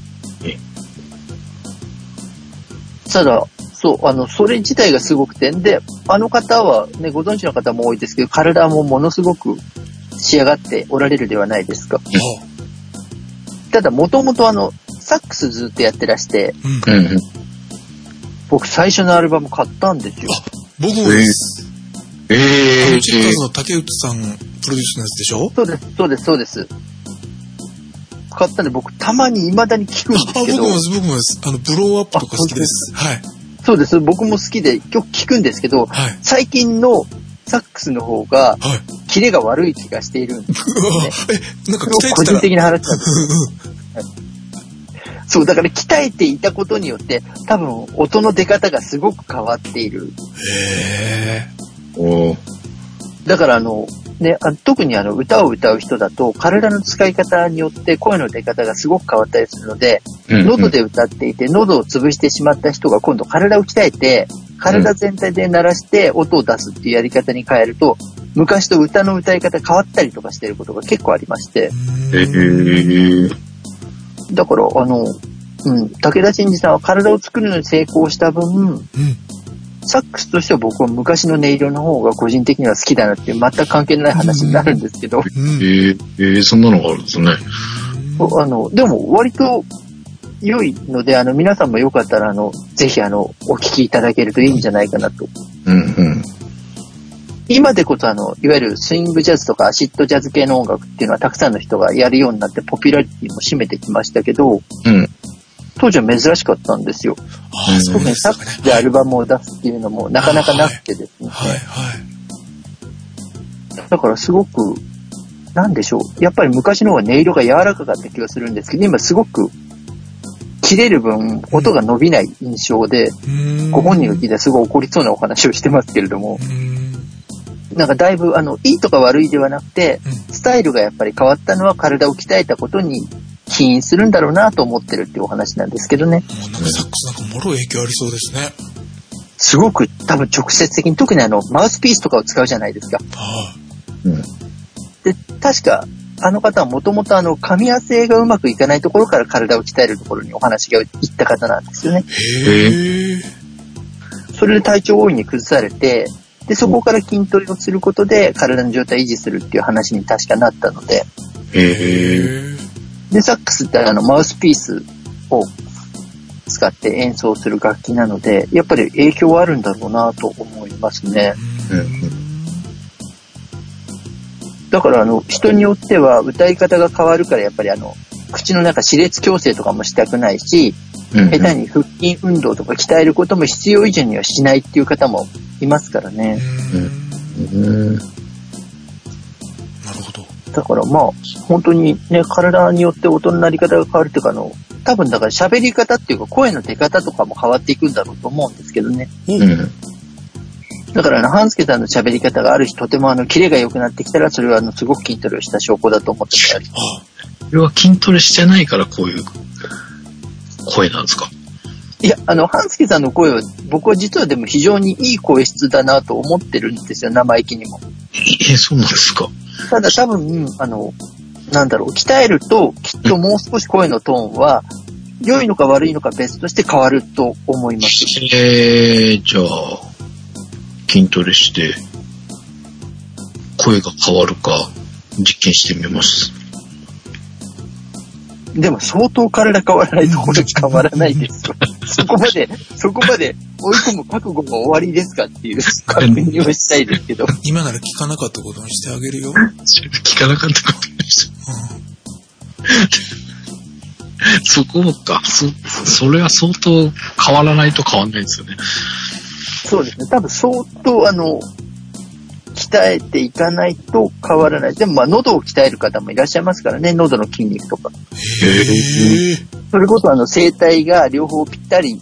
ただ、そう、あの、それ自体がすごくて、で、あの方はね、ご存知の方も多いですけど、体もものすごく仕上がっておられるではないですか。ただ、もともとあの、サックスずっとやってらして、うん。僕最初のアルバム買ったんですよ。僕もです。あええの、チッカーズの竹内さんプロデュースのやつでしょ？そうです、そうです、そうです。買ったんで僕たまに未だに聞くんあ、ですけど僕もで、す、僕もです。あの、ブローアップとか好きです。はい。そうです、僕も好きで曲聞くんですけど、はい。最近のサックスの方が、はい。キレが悪い気がしているんです。え、なんかこれを個人鍛えてたら。的な話なんです。そう、だから鍛えていたことによって、多分音の出方がすごく変わっている。へおーだからあの、ね、あ特にあの歌を歌う人だと、体の使い方によって声の出方がすごく変わったりするので、うんうん喉で歌っていて、喉を潰してしまった人が今度体を鍛えて、体全体で鳴らして音を出すっていうやり方に変えると、昔と歌の歌い方変わったりとかしてることが結構ありまして、ええ。だからあの、うん、武田真治さんは体を作るのに成功した分、うん。サックスとしては僕は昔の音色の方が個人的には好きだなっていう全く関係のない話になるんですけど、うん。ええ、ええ、そんなのがあるんですね。あの、でも割と良いので、あの、皆さんもよかったら、あの、ぜひあの、お聞きいただけるといいんじゃないかなと。うんうん。今でこそあの、いわゆるスイングジャズとかアシッドジャズ系の音楽っていうのはたくさんの人がやるようになってポピュラリティも占めてきましたけど、うん。当時は珍しかったんですよ。ああ、そう特にサッですかね。クスでアルバムを出すっていうのもなかなかなくてですね。はい、はい。だからすごく、なんでしょう。やっぱり昔の方が音色が柔らかかった気がするんですけど、今すごく切れる分、音が伸びない印象で、うんご本人が聞いたらすごい怒りそうなお話をしてますけれども、うん。なんかだいぶ、あの、いいとか悪いではなくて、うんスタイルがやっぱり変わったのは体を鍛えたことに起因するんだろうなと思ってるっていうお話なんですけどね。もうなんかサックスなんかもろ影響ありそうですね。すごく多分直接的に、特にあの、マウスピースとかを使うじゃないですか。はうん。で、確か、あの方はもともとあの、噛み合わせがうまくいかないところから体を鍛えるところにお話がいった方なんですよね。へえ。それで体調を大いに崩されて、で、そこから筋トレをすることで体の状態を維持するっていう話に確かなったので、ええ。へで、サックスってあの、マウスピースを使って演奏する楽器なので、やっぱり影響はあるんだろうなと思いますね。うんうんだからあの、人によっては歌い方が変わるからやっぱりあの、口の中歯列矯正とかもしたくないし、うん下手に腹筋運動とか鍛えることも必要以上にはしないっていう方もいますからね。うん。うん。だからまあ、本当にね、体によって音の鳴り方が変わるっていうかあの、多分だから喋り方っていうか声の出方とかも変わっていくんだろうと思うんですけどね。おうん。だからあの、半助さんの喋り方がある日とてもあの、キレが良くなってきたら、それはあの、すごく筋トレをした証拠だと思ってたり。あこれは筋トレしてないからこういう声なんですか？いや、あの、半助さんの声は、僕は実はでも非常にいい声質だなと思ってるんですよ、生意気にも。ええ、そうなんですかただ多分、あの、なんだろう、鍛えると、きっともう少し声のトーンは良いのか悪いのか別として変わると思います。えー、じゃあ、筋トレして、声が変わるか、実験してみます。でも相当体変わらないとこれ変わらないですよ。そこまで、そこまで追い込む覚悟が終わりですかっていう確認をしたいですけど。今なら聞かなかったことにしてあげるよ。聞かなかったことにした。そこか、そ、それは相当変わらないと変わんないですよね。そうですね。多分相当あの、鍛えていかないと変わらない。でもまあ喉を鍛える方もいらっしゃいますからね。喉の筋肉とか。へえ。それこそあの声帯が両方ぴったり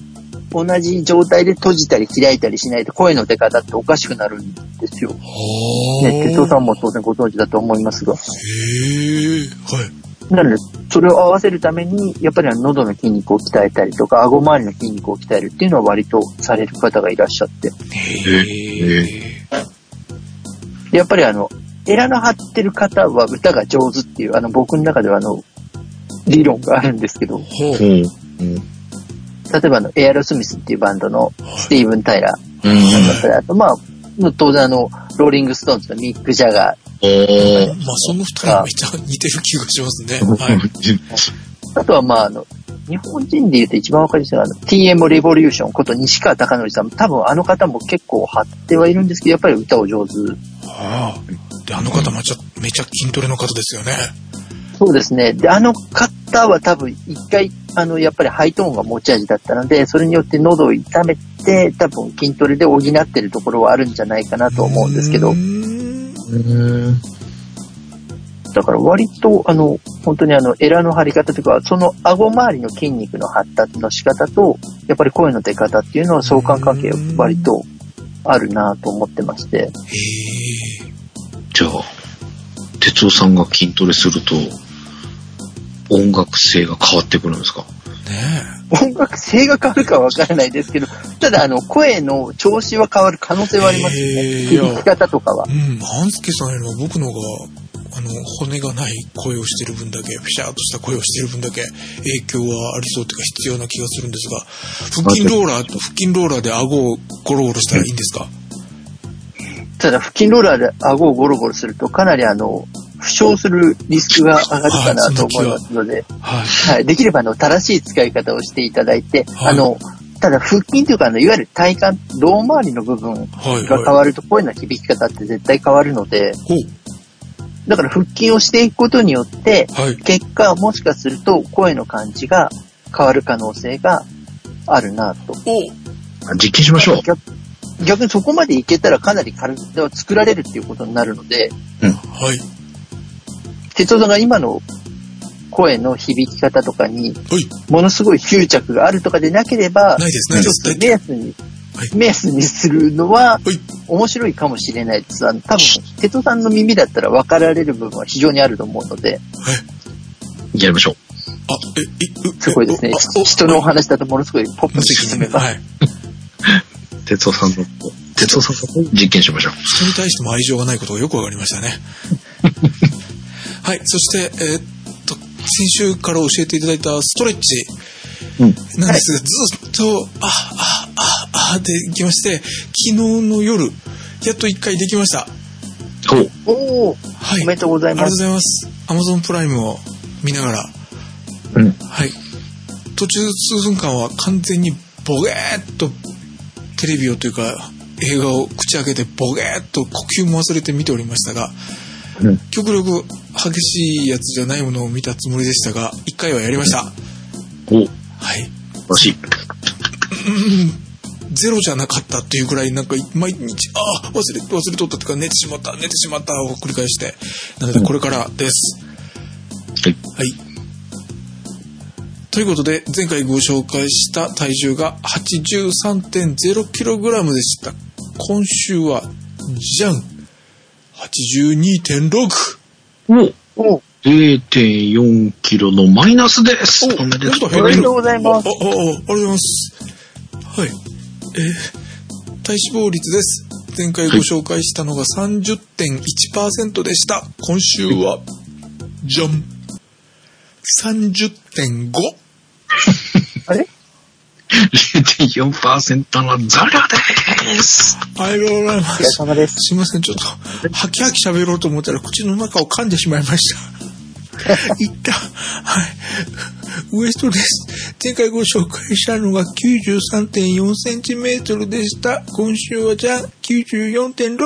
同じ状態で閉じたり開いたりしないと声の出方っておかしくなるんですよ。はね、哲夫さんも当然ご存知だと思いますが。へえ。はい。なので、それを合わせるために、やっぱりあの喉の筋肉を鍛えたりとか、顎周りの筋肉を鍛えるっていうのは割とされる方がいらっしゃって。へえ。でやっぱりあの、エラの張ってる方は歌が上手っていう、あの僕の中ではあの、理論があるんですけど、ほう。うん。例えばあの、エアロスミスっていうバンドのスティーブン・タイラーだったり、あとまあ、当然あの、ローリング・ストーンズのミック・ジャガおー。まあ、その二人めっちゃ似てる気がしますね。はい。ー、あとはまああの、日本人で言うと一番わかりやすいのはあの、TM レボリューションこと西川貴教さん、多分あの方も結構張ってはいるんですけど、やっぱり歌を上手。ああ。で、あの方めちゃ、めちゃ筋トレの方ですよね。そうですね。で、あの方は多分一回、あの、やっぱりハイトーンが持ち味だったので、それによって喉を痛めて、多分筋トレで補ってるところはあるんじゃないかなと思うんですけど。だから割と、あの、本当にあの、エラの張り方というか、その顎周りの筋肉の発達の仕方と、やっぱり声の出方っていうのは相関関係割とあるなと思ってまして、へえ。じゃあ、哲夫さんが筋トレすると、音楽性が変わってくるんですか？ね音楽性が変わるかはわからないですけど、ただあの、声の調子は変わる可能性はありますよへね。ー響き方とかはえ。。うん。半助さんよりも僕のが、あの、骨がない声をしてる分だけ、ピシャーっとした声をしてる分だけ、影響はありそうというか必要な気がするんですが、腹筋ローラーと腹筋ローラーで顎をゴロゴロしたらいいんですか？ただ、腹筋ローラーで顎をゴロゴロすると、かなりあの、負傷するリスクが上がるかなと思いますので、はい。はい、できればあの、正しい使い方をしていただいて、はいあの、ただ腹筋というかあの、いわゆる体幹、胴回りの部分はい。が変はい。わると声の響き方って絶対変わるので、ほう。だから腹筋をしていくことによって、はい。結果もしかすると声の感じが変わる可能性があるなと。お実験しましょう。逆逆にそこまでいけたらかなり体は作られるっていうことになるので、はい。哲夫さんが今の声の響き方とかに、はい。ものすごい執着があるとかでなければ、ないです、ないです。目安に、はい目安にするのははい。面白いかもしれないです。あの多分、哲夫さんの耳だったら分かられる部分は非常にあると思うので、やりましょう。あ、え、い、うすごいですねあお。人のお話だとものすごいポップ無に。進めます。はい。哲夫さんの、哲夫さんの実験しましょう。人に対しても愛情がないことがよくわかりましたね。はい。そして、えーっと、先週から教えていただいたストレッチうん。なんですが、ずっと、あ、あ、あ、あ、できまして、昨日の夜、やっと一回できました。おお、はい。おめでとうございありがとうごます。ざいます。Amazon プライムを見ながら、うん。はい。途中数分間は完全にボゲーっとテレビをというか映画を口開けてボゲーっと呼吸も忘れて見ておりましたが、うん極力激しいやつじゃないものを見たつもりでしたが、一回はやりました。ほう。はい。素晴らしい。ゼロじゃなかったっていうくらいなんか毎日、ああ、忘れ、忘れとったというか寝てしまった、寝てしまったを繰り返して。なのでこれからです。はい。はい。ということで、前回ご紹介した体重が 83.0kg でした。今週は、じゃん !82.6! お0.4キロのマイナスです。おめでとうおおめでとうございますあ、あ、あ、ありがとうございます。はい。えー体脂肪率です。前回ご紹介したのが30.1%でした。今週は、じゃん。30.5。あれ？0.4%のザラです。ありがとうございまお疲れす。様です。すいません、ちょっと、はきはき喋ろうと思ったら、口の中を噛んでしまいました。いった。はい。ウエストです。前回ご紹介したのが93.4センチメートルでした。今週はじゃあ94.6。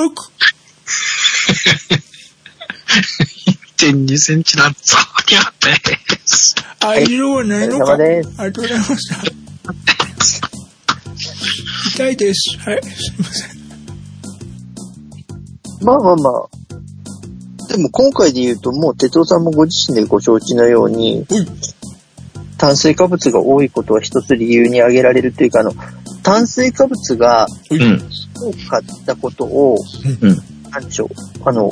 1.2 センチのザリャです。愛情はないのか。ありがとうございました。痛いです。はい。すいません。まあまあまあ。でも今回で言うと、もう哲夫さんもご自身でご承知のように。炭水化物が多いことは一つ理由に挙げられるというか、あの、炭水化物が。多かったことを、うん。なんでしょう、あの、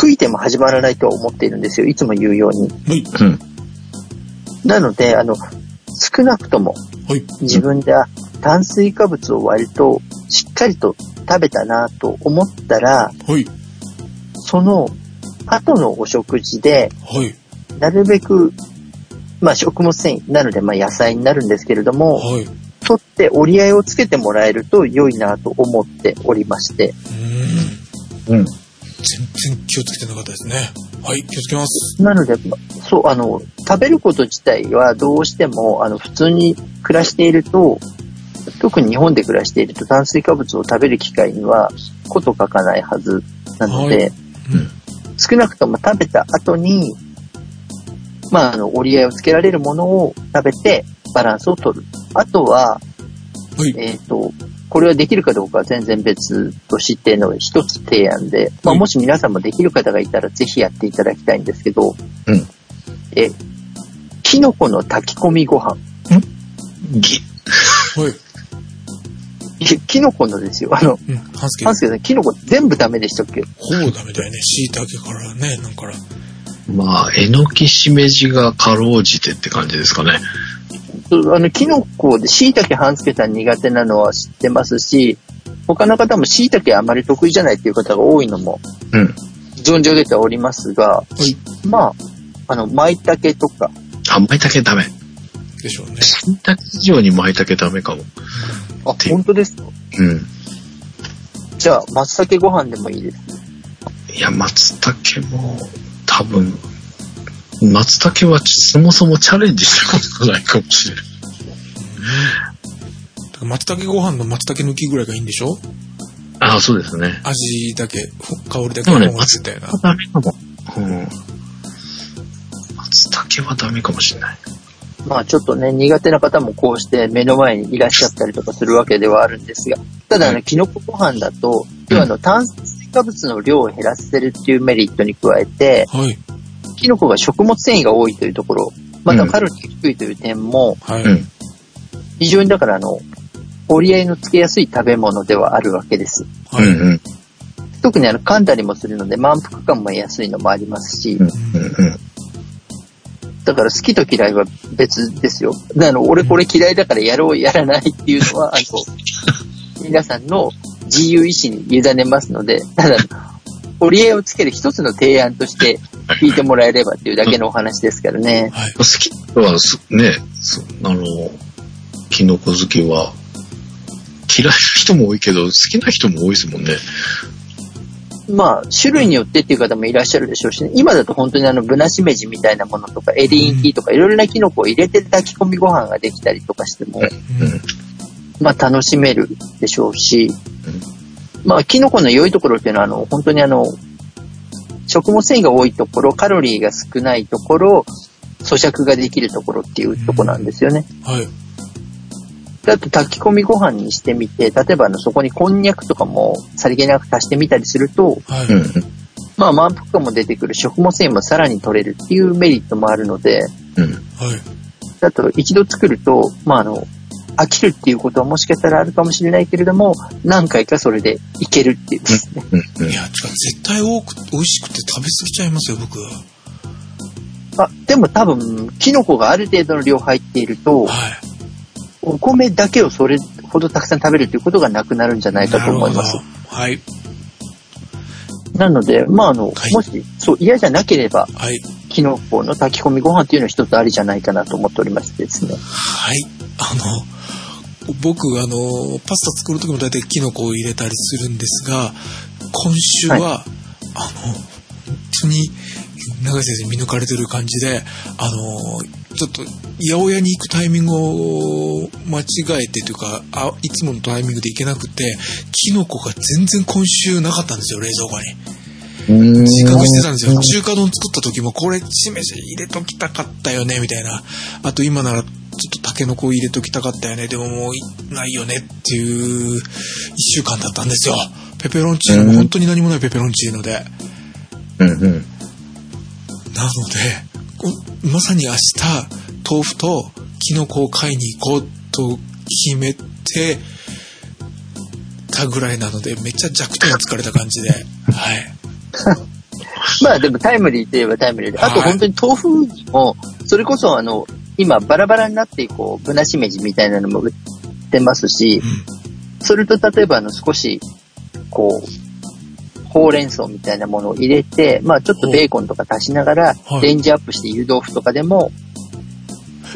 悔いても始まらないとは思っているんですよ。いつも言うように。はい。うん。なので、あの、少なくともはい。自分で、あ炭水化物を割としっかりと食べたなと思ったら、はい。その後のお食事で、はい。なるべく、まあ食物繊維なので、まあ野菜になるんですけれども、はい。う取って折り合いをつけてもらえると良いなと思っておりまして、ーん。うん。全然気をつけてなかったですね。はい。気をつけます。なので、まそう、あの、食べること自体はどうしても、あの、普通に暮らしていると、特に日本で暮らしていると炭水化物を食べる機会にはこと書かないはずなので、はい少なくとも食べた後に、まあ、あの、折り合いをつけられるものを食べてバランスを取る。あとは、はい。えっ、と、これはできるかどうかは全然別としての一つ提案で、まあ、はいもし皆さんもできる方がいたらぜひやっていただきたいんですけど、うんえ、キノコの炊き込みご飯。ぎ、はい。いやキノコのですよ。あの、ハンスケさん、キノコ全部ダメでしたっけ？ほぼダメだよね。椎茸からね、なんから。まあ、えのきしめじがかろうじてって感じですかね。そうあの、キノコで椎茸半助さん苦手なのは知ってますし、他の方も椎茸あまり得意じゃないっていう方が多いのもうん。存じ上げておりますが、はい。まあ、あの、舞茸とか、あ、舞茸ダメ。でしょうね。洗濯以上に舞茸ダメかも。あ、本当ですか？うん。じゃあ、松茸ご飯でもいいです。いや、松茸も、多分、松茸はそもそもチャレンジしたことがないかもしれない。松茸ご飯の松茸抜きぐらいがいいんでしょ？ああ、そうですね。味だけ、ふ香りだけでもね思ってたよな。ダメかも。うん。松茸はダメかもしれない。まあちょっとね、苦手な方もこうして目の前にいらっしゃったりとかするわけではあるんですが、ただあの、キノコご飯だと、要はあの、炭水化物の量を減らせるっていうメリットに加えて、はい。キノコが食物繊維が多いというところ、またカロリーが低いという点も、はい。うん。非常にだからあの、折り合いのつけやすい食べ物ではあるわけです。はい。うんうん。特にあの、噛んだりもするので満腹感も得やすいのもありますし、うんうんうん。だから好きと嫌いは別ですよ。であの、俺これ嫌いだからやろうやらないっていうのは、あの、皆さんの自由意志に委ねますので、ただ、折り合いをつける一つの提案として聞いてもらえればっていうだけのお話ですからね。はい。好きはす、ね、そあの、キノコ好きは、嫌いな人も多いけど、好きな人も多いですもんね。まあ、種類によってっていう方もいらっしゃるでしょうし、ね、今だと本当にあの、ブナシメジみたいなものとか、エリンギとか、いろいろなキノコを入れて炊き込みご飯ができたりとかしても、うんまあ楽しめるでしょうし、まあキノコの良いところっていうのはあの本当にあの食物繊維が多いところ、カロリーが少ないところ、咀嚼ができるところっていうところなんですよね。はい。であと炊き込みご飯にしてみて、例えばあのそこにこんにゃくとかもさりげなく足してみたりすると、はい。うんうん。まあ満腹感も出てくる食物繊維もさらに取れるっていうメリットもあるので、うん。はい。あと一度作ると、まああの、飽きるっていうことはもしかしたらあるかもしれないけれども、何回かそれでいけるっていうですね。うんうんいや、違う、絶対多く、美味しくて食べ過ぎちゃいますよ、僕。あ、でも多分、キノコがある程度の量入っていると、はい。お米だけをそれほどたくさん食べるということがなくなるんじゃないかと思いますな。るほど。はい。なので、まああの、はいもし、そう、嫌じゃなければ、はい。キキノコの炊き込みご飯っていうのは一つありじゃないかなと思っておりましてですね。はい。あの、僕、あの、パスタ作る時も大体キノコを入れたりするんですが、今週は、はあの、本当に、長井先生見抜かれてる感じで、あの、ちょっと、八百屋に行くタイミングを間違えてというか、あいつものタイミングで行けなくて、キノコが全然今週なかったんですよ、冷蔵庫に。自覚してたんですよ。中華丼作った時も、これ、しめし入れときたかったよね、みたいな。あと今なら、ちょっとタケノコ入れときたかったよね。でももういないよねっていう一週間だったんですよ。ペペロンチーノも本当に何もないペペロンチーノで。うんうん。なので、こまさに明日、豆腐とキノコを買いに行こうと決めてたぐらいなので、めっちゃ弱点疲れた感じで。はい。まあでもタイムリーといえばタイムリーで。あとはい本当に豆腐も、それこそあの、今バラバラになってこう、ぶなしめじみたいなのも売ってますしう、ん。それと例えばあの少し、こう、ほうれん草みたいなものを入れて、まあちょっとベーコンとか足しながらは、いレンジアップして湯豆腐とかでも、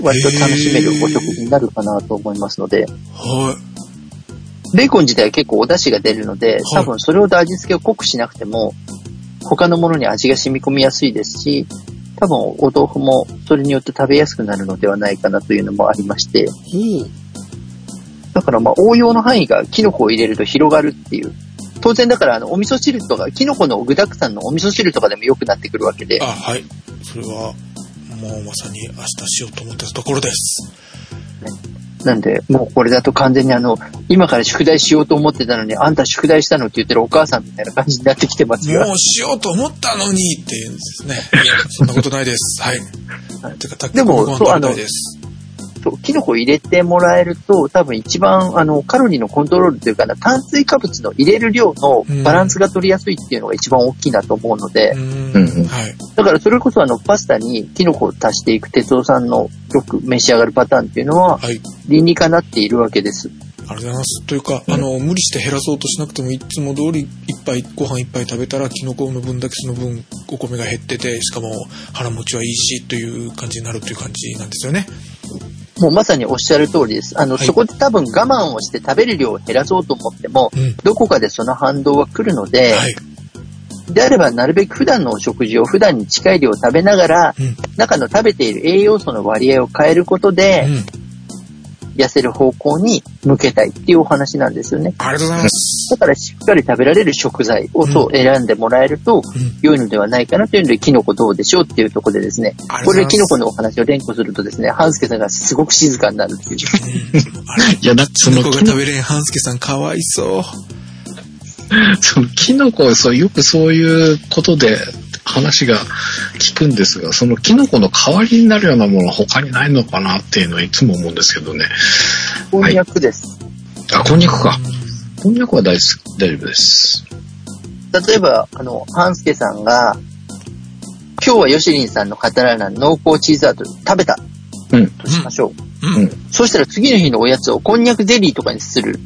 割と楽しめるお食事になるかなと思いますので、はい。ベーコン自体は結構お出汁が出るので、多分それほど味付けを濃くしなくても、他のものに味が染み込みやすいですし、多分お豆腐もそれによって食べやすくなるのではないかなというのもありまして、ほう。だからまあ応用の範囲がキノコを入れると広がるっていう。当然だからあのお味噌汁とか、キノコの具沢山のお味噌汁とかでも良くなってくるわけであ、、はい。それは、もうまさに明日しようと思ってたところです。なんでもうこれだと完全にあの、今から宿題しようと思ってたのに、あんた宿題したのって言ってるお母さんみたいな感じになってきてますがも、うしようと思ったのにっていうんですね。いや、そんなことないです。はい。てか、たでもご飯食べたいです。そうキノコ入れてもらえると、多分一番、あの、カロリーのコントロールというかな、炭水化物の入れる量のバランスが取りやすいっていうのが一番大きいなと思うのでう、んうんうんはい。だからそれこそあの、パスタにキノコを足していく哲夫さんのよく召し上がるパターンっていうのは、はい。理にかなっているわけです。ありがとうございます。というか、あの、無理して減らそうとしなくても、いつも通り一杯、ご飯一杯食べたら、キノコの分だけその分、お米が減ってて、しかも腹持ちはいいし、という感じになるという感じなんですよね。もうまさにおっしゃる通りです。あの、はいそこで多分我慢をして食べる量を減らそうと思っても、うん。どこかでその反動は来るので、はい。であればなるべく普段のお食事を普段に近い量食べながら、うん。中の食べている栄養素の割合を変えることで、うん。痩せる方向に向けたいっていうお話なんですよね。ありがとうございます。だからしっかり食べられる食材をそう選んでもらえると。良いのではないかなというので、キノコどうでしょうっていうところでですね、これでキノコのお話を連呼するとですね、ハンスケさんがすごく静かになるっていう。いや、だってそキノコが食べれん半助さんかわいそう。そのキノコ、そう、よくそういうことで話が聞くんですが、そのキノコの代わりになるようなものは他にないのかなっていうのはいつも思うんですけどね。こんにゃくです。あ、こんにゃくか。こんにゃくは大好き、大丈夫です。例えば、あの、ハンスケさんが、今日はヨシリンさんのカタラーナ濃厚チーズアート食べたうん。としましょう。うん。うん。そしたら次の日のおやつをこんにゃくゼリーとかにする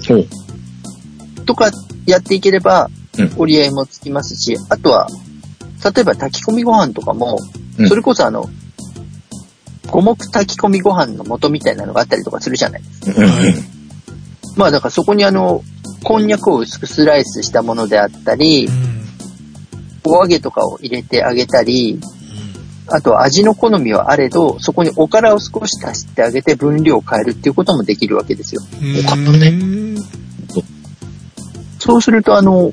そう。とかやっていければうん、折り合いもつきますし、あとは、例えば炊き込みご飯とかも、うんそれこそあの、五目炊き込みご飯の素みたいなのがあったりとかするじゃないですか。うん。はいまあだからそこにあの、こんにゃくを薄くスライスしたものであったりう、ん。お揚げとかを入れてあげたり、あとは味の好みはあれど、そこにおからを少し足してあげて分量を変えるっていうこともできるわけですよ。うん。他のねうんそうするとあの、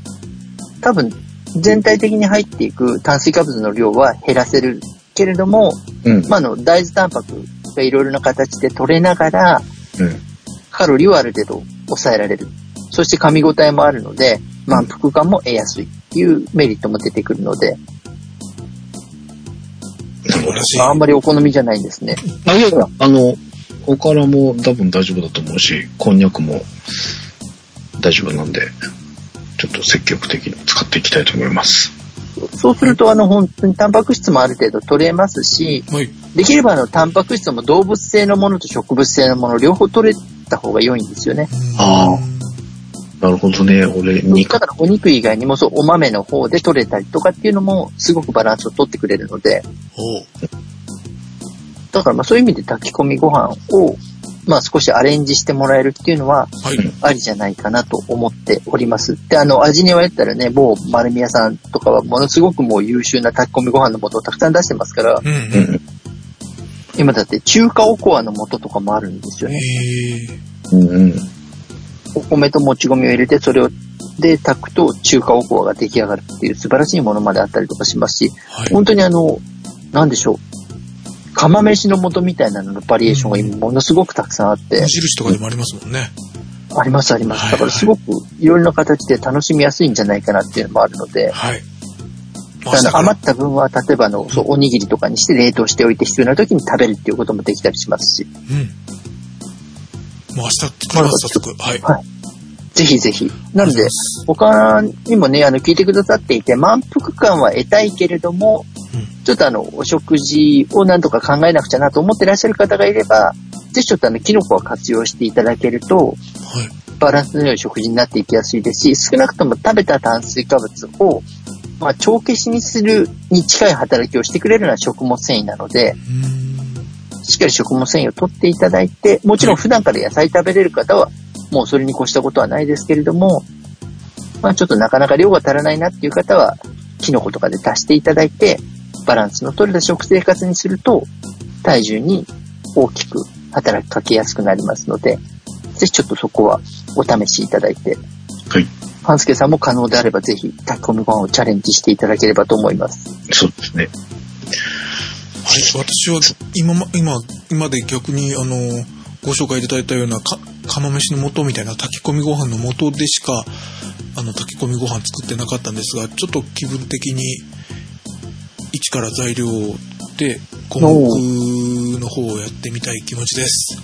多分全体的に入っていく炭水化物の量は減らせるけれども、うん。まあ、あの、大豆タンパクがいろいろな形で取れながら、うん。カロリーをある程度抑えられる。そして噛み応えもあるので、満腹感も得やすいっていうメリットも出てくるので。あんまりお好みじゃないんですね。あ、いやいや、あの、おからも多分大丈夫だと思うし、こんにゃくも大丈夫なんで、ちょっと積極的に使っていきたいと思います。そうすると、あの、本当にタンパク質もある程度取れますし、はい。できればあの、タンパク質も動物性のものと植物性のもの両方取れた方が良いんですよね。ああななるほどね。俺、肉だからお肉以外にもそう、お豆の方で取れたりとかっていうのも、すごくバランスを取ってくれるので、だからまあそういう意味で炊き込みご飯を、まあ少しアレンジしてもらえるっていうのは、はい。ありじゃないかなと思っております。で、あの、味にはやったらね、某丸宮さんとかはものすごくもう優秀な炊き込みご飯の素をたくさん出してますから、うんうん。今だって中華おこわの素とかもあるんですよえね。ー、うんうん。お米ともち米を入れて、それをで炊くと中華おこわが出来上がるっていう素晴らしいものまであったりとかしますし、はい。本当にあの、なんでしょう。釜飯の素みたいなののバリエーションが今ものすごくたくさんあって無、印とかでもありますもんね。ありますあります。はいだからすごくいろいろな形で楽しみやすいんじゃないかなっていうのもあるので、はい。まあの余った分は例えばあの、そう、おにぎりとかにして冷凍しておいて必要な時に食べるっていうこともできたりしますし、うん。もう明日作ります、早速。はい。はいぜひぜひ。なので、他にもね、あの、聞いてくださっていて、満腹感は得たいけれども、うんちょっとあの、お食事をなんとか考えなくちゃなと思ってらっしゃる方がいれば、ぜひちょっとあの、キノコは活用していただけると、はい。バランスの良い食事になっていきやすいですし、少なくとも食べた炭水化物を、まあ、帳消しにするに近い働きをしてくれるような食物繊維なので。しっかり食物繊維を取っていただいて、もちろん普段から野菜食べれる方は、もうそれに越したことはないですけれども、まあちょっとなかなか量が足らないなっていう方は、キノコとかで足していただいて、バランスの取れた食生活にすると、体重に大きく働きかけやすくなりますので、ぜひちょっとそこはお試しいただいて、はい。半助さんも可能であればぜひ炊き込みご飯をチャレンジしていただければと思います。そうですね。はい、私は今ま、今、今で逆に、あの、ご紹介いただいたようなか、釜飯の素みたいな炊き込みご飯の素でしか、あの、炊き込みご飯作ってなかったんですが、ちょっと気分的に、一から材料で、五目の方をやってみたい気持ちです。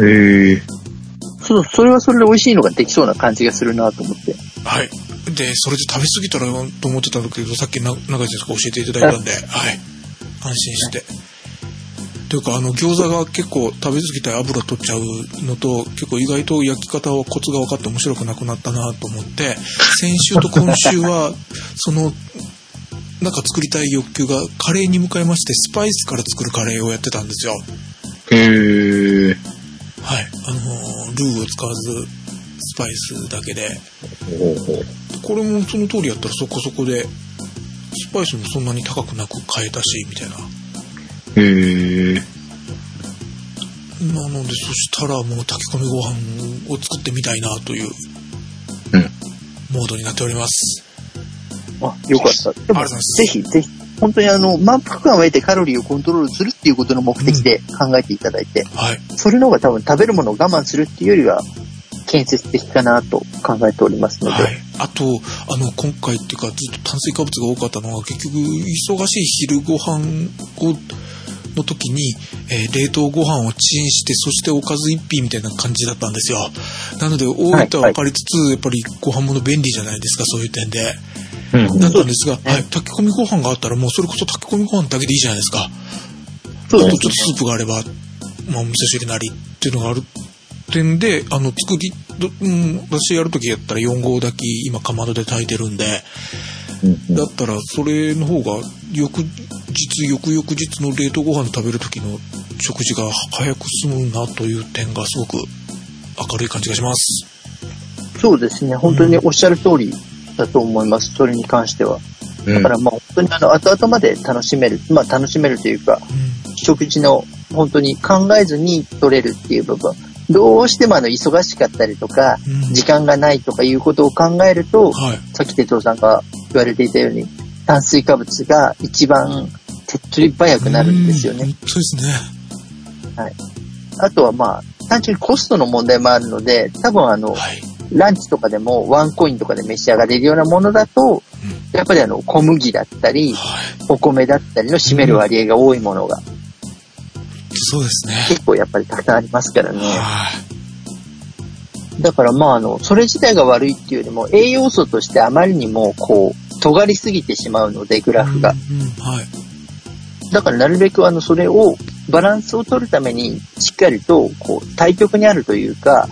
ええそう、それはそれで美味しいのができそうな感じがするなと思って。はい。で、それで食べ過ぎたらと思ってたんだけど、さっきな中井先生が教えていただいたんで、はい。安心して。というか、あの、餃子が結構食べ過ぎたら油取っちゃうのと、結構意外と焼き方はコツが分かって面白くなくなったなと思って、先週と今週は、その、なんか作りたい欲求がカレーに向かいまして、スパイスから作るカレーをやってたんですよ。へえはい。あのー、ルーを使わず、スパイスだけで、ほうほうこれもその通りやったらそこそこで、スパイスもそんなに高くなく買えたし、みたいな。へえなので、そしたらもう炊き込みご飯を作ってみたいなという、うんモードになっております。あ、よかった。でも、ぜひ、ぜひ、本当にあの、満腹感を得てカロリーをコントロールするっていうことの目的で考えていただいて、はい。それの方が多分食べるものを我慢するっていうよりは、建設的かなと考えておりますので、はい。あと、あの、今回っていうか、ずっと炭水化物が多かったのは、結局、忙しい昼ご飯を、の時に、えー冷凍ご飯をチンして、そしておかず一品みたいな感じだったんですよ。なので、多いとは分かりつつ、やっぱりご飯物便利じゃないですか、そういう点で。うんだったんですが、ねはい、炊き込みご飯があったら、もうそれこそ炊き込みご飯だけでいいじゃないですか。そうですあとちょっとスープがあれば、まあ、お味噌汁なりっていうのがある点で、あの、作り、どうん、私やるときやったら4合炊き、今かまどで炊いてるんで、うんだったらそれの方が、翌日、翌々日の冷凍ご飯食べるときの食事が早く済むなという点がすごく明るい感じがします。そうですね。本当におっしゃる通りだと思います。それに関しては。うんだからまあ本当にあの、後々まで楽しめる。まあ楽しめるというか、うん。食事の本当に考えずに取れるっていう部分。どうしてもあの、忙しかったりとか、うん時間がないとかいうことを考えると、はい。さっき哲夫さんが言われていたように、炭水化物が一番手っ取り早くなるんですよね。ですね。あとはまあ、単純にコストの問題もあるので、多分あの、はい。ランチとかでもワンコインとかで召し上がれるようなものだと、やっぱりあの、小麦だったり、はい。お米だったりの占める割合が多いものがそうですね。結構やっぱりたくさんありますからね。はい。だからまああの、それ自体が悪いっていうよりも、栄養素としてあまりにもこう、尖りすぎてしまうので、グラフが。うんうんはい。だからなるべくあの、それを、バランスを取るために、しっかりと、こう、対極にあるというか、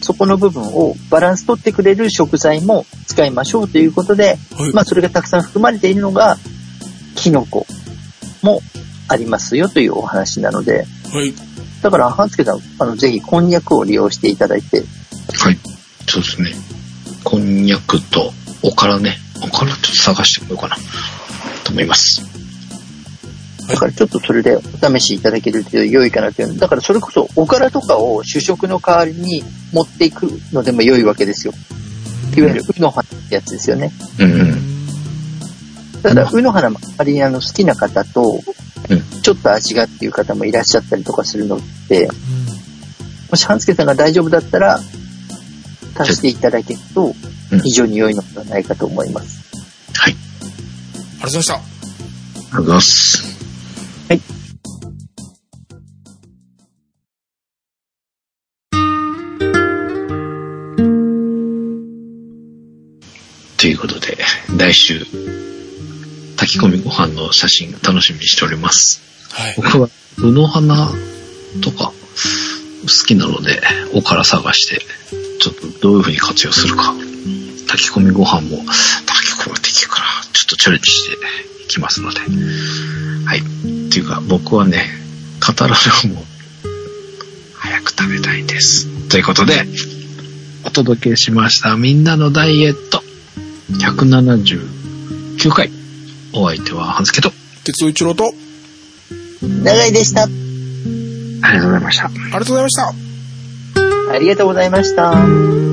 そこの部分をバランス取ってくれる食材も使いましょうということで、はい。まあそれがたくさん含まれているのが、キノコもありますよというお話なので、はい。だから、半助さん、あの、ぜひ、こんにゃくを利用していただいて、はい。そうですね。こんにゃくと、おからね。おからちょっと探してみようかな。と思います。だからちょっとそれでお試しいただけると良いかなという。だからそれこそ、おからとかを主食の代わりに持っていくのでも良いわけですよ。いわゆる、うの花ってやつですよね。うんうん。ただ、うの花もあまりあの好きな方とうん、ちょっと味がっていう方もいらっしゃったりとかするので、もし半助さんが大丈夫だったら、足していただけるとうん、非常に良いのではないかと思います。はい。ありがとうございました。ありがとうございます。はい。ということで、来週、炊き込みご飯の写真楽しみにしております。はい。僕は、うの花とか好きなので、おから探して、ちょっとどういう風に活用するか。炊き込みご飯も、炊き込みできるから、ちょっとチャレンジしていきますので。はい。っていうか、僕はね、語られも、早く食べたいんです。ということで、お届けしました。みんなのダイエット。179回。お相手は、はずけと。鉄尾一郎と、あ長井でした。ありがとうございました。りがとうございました。ありがとうございました。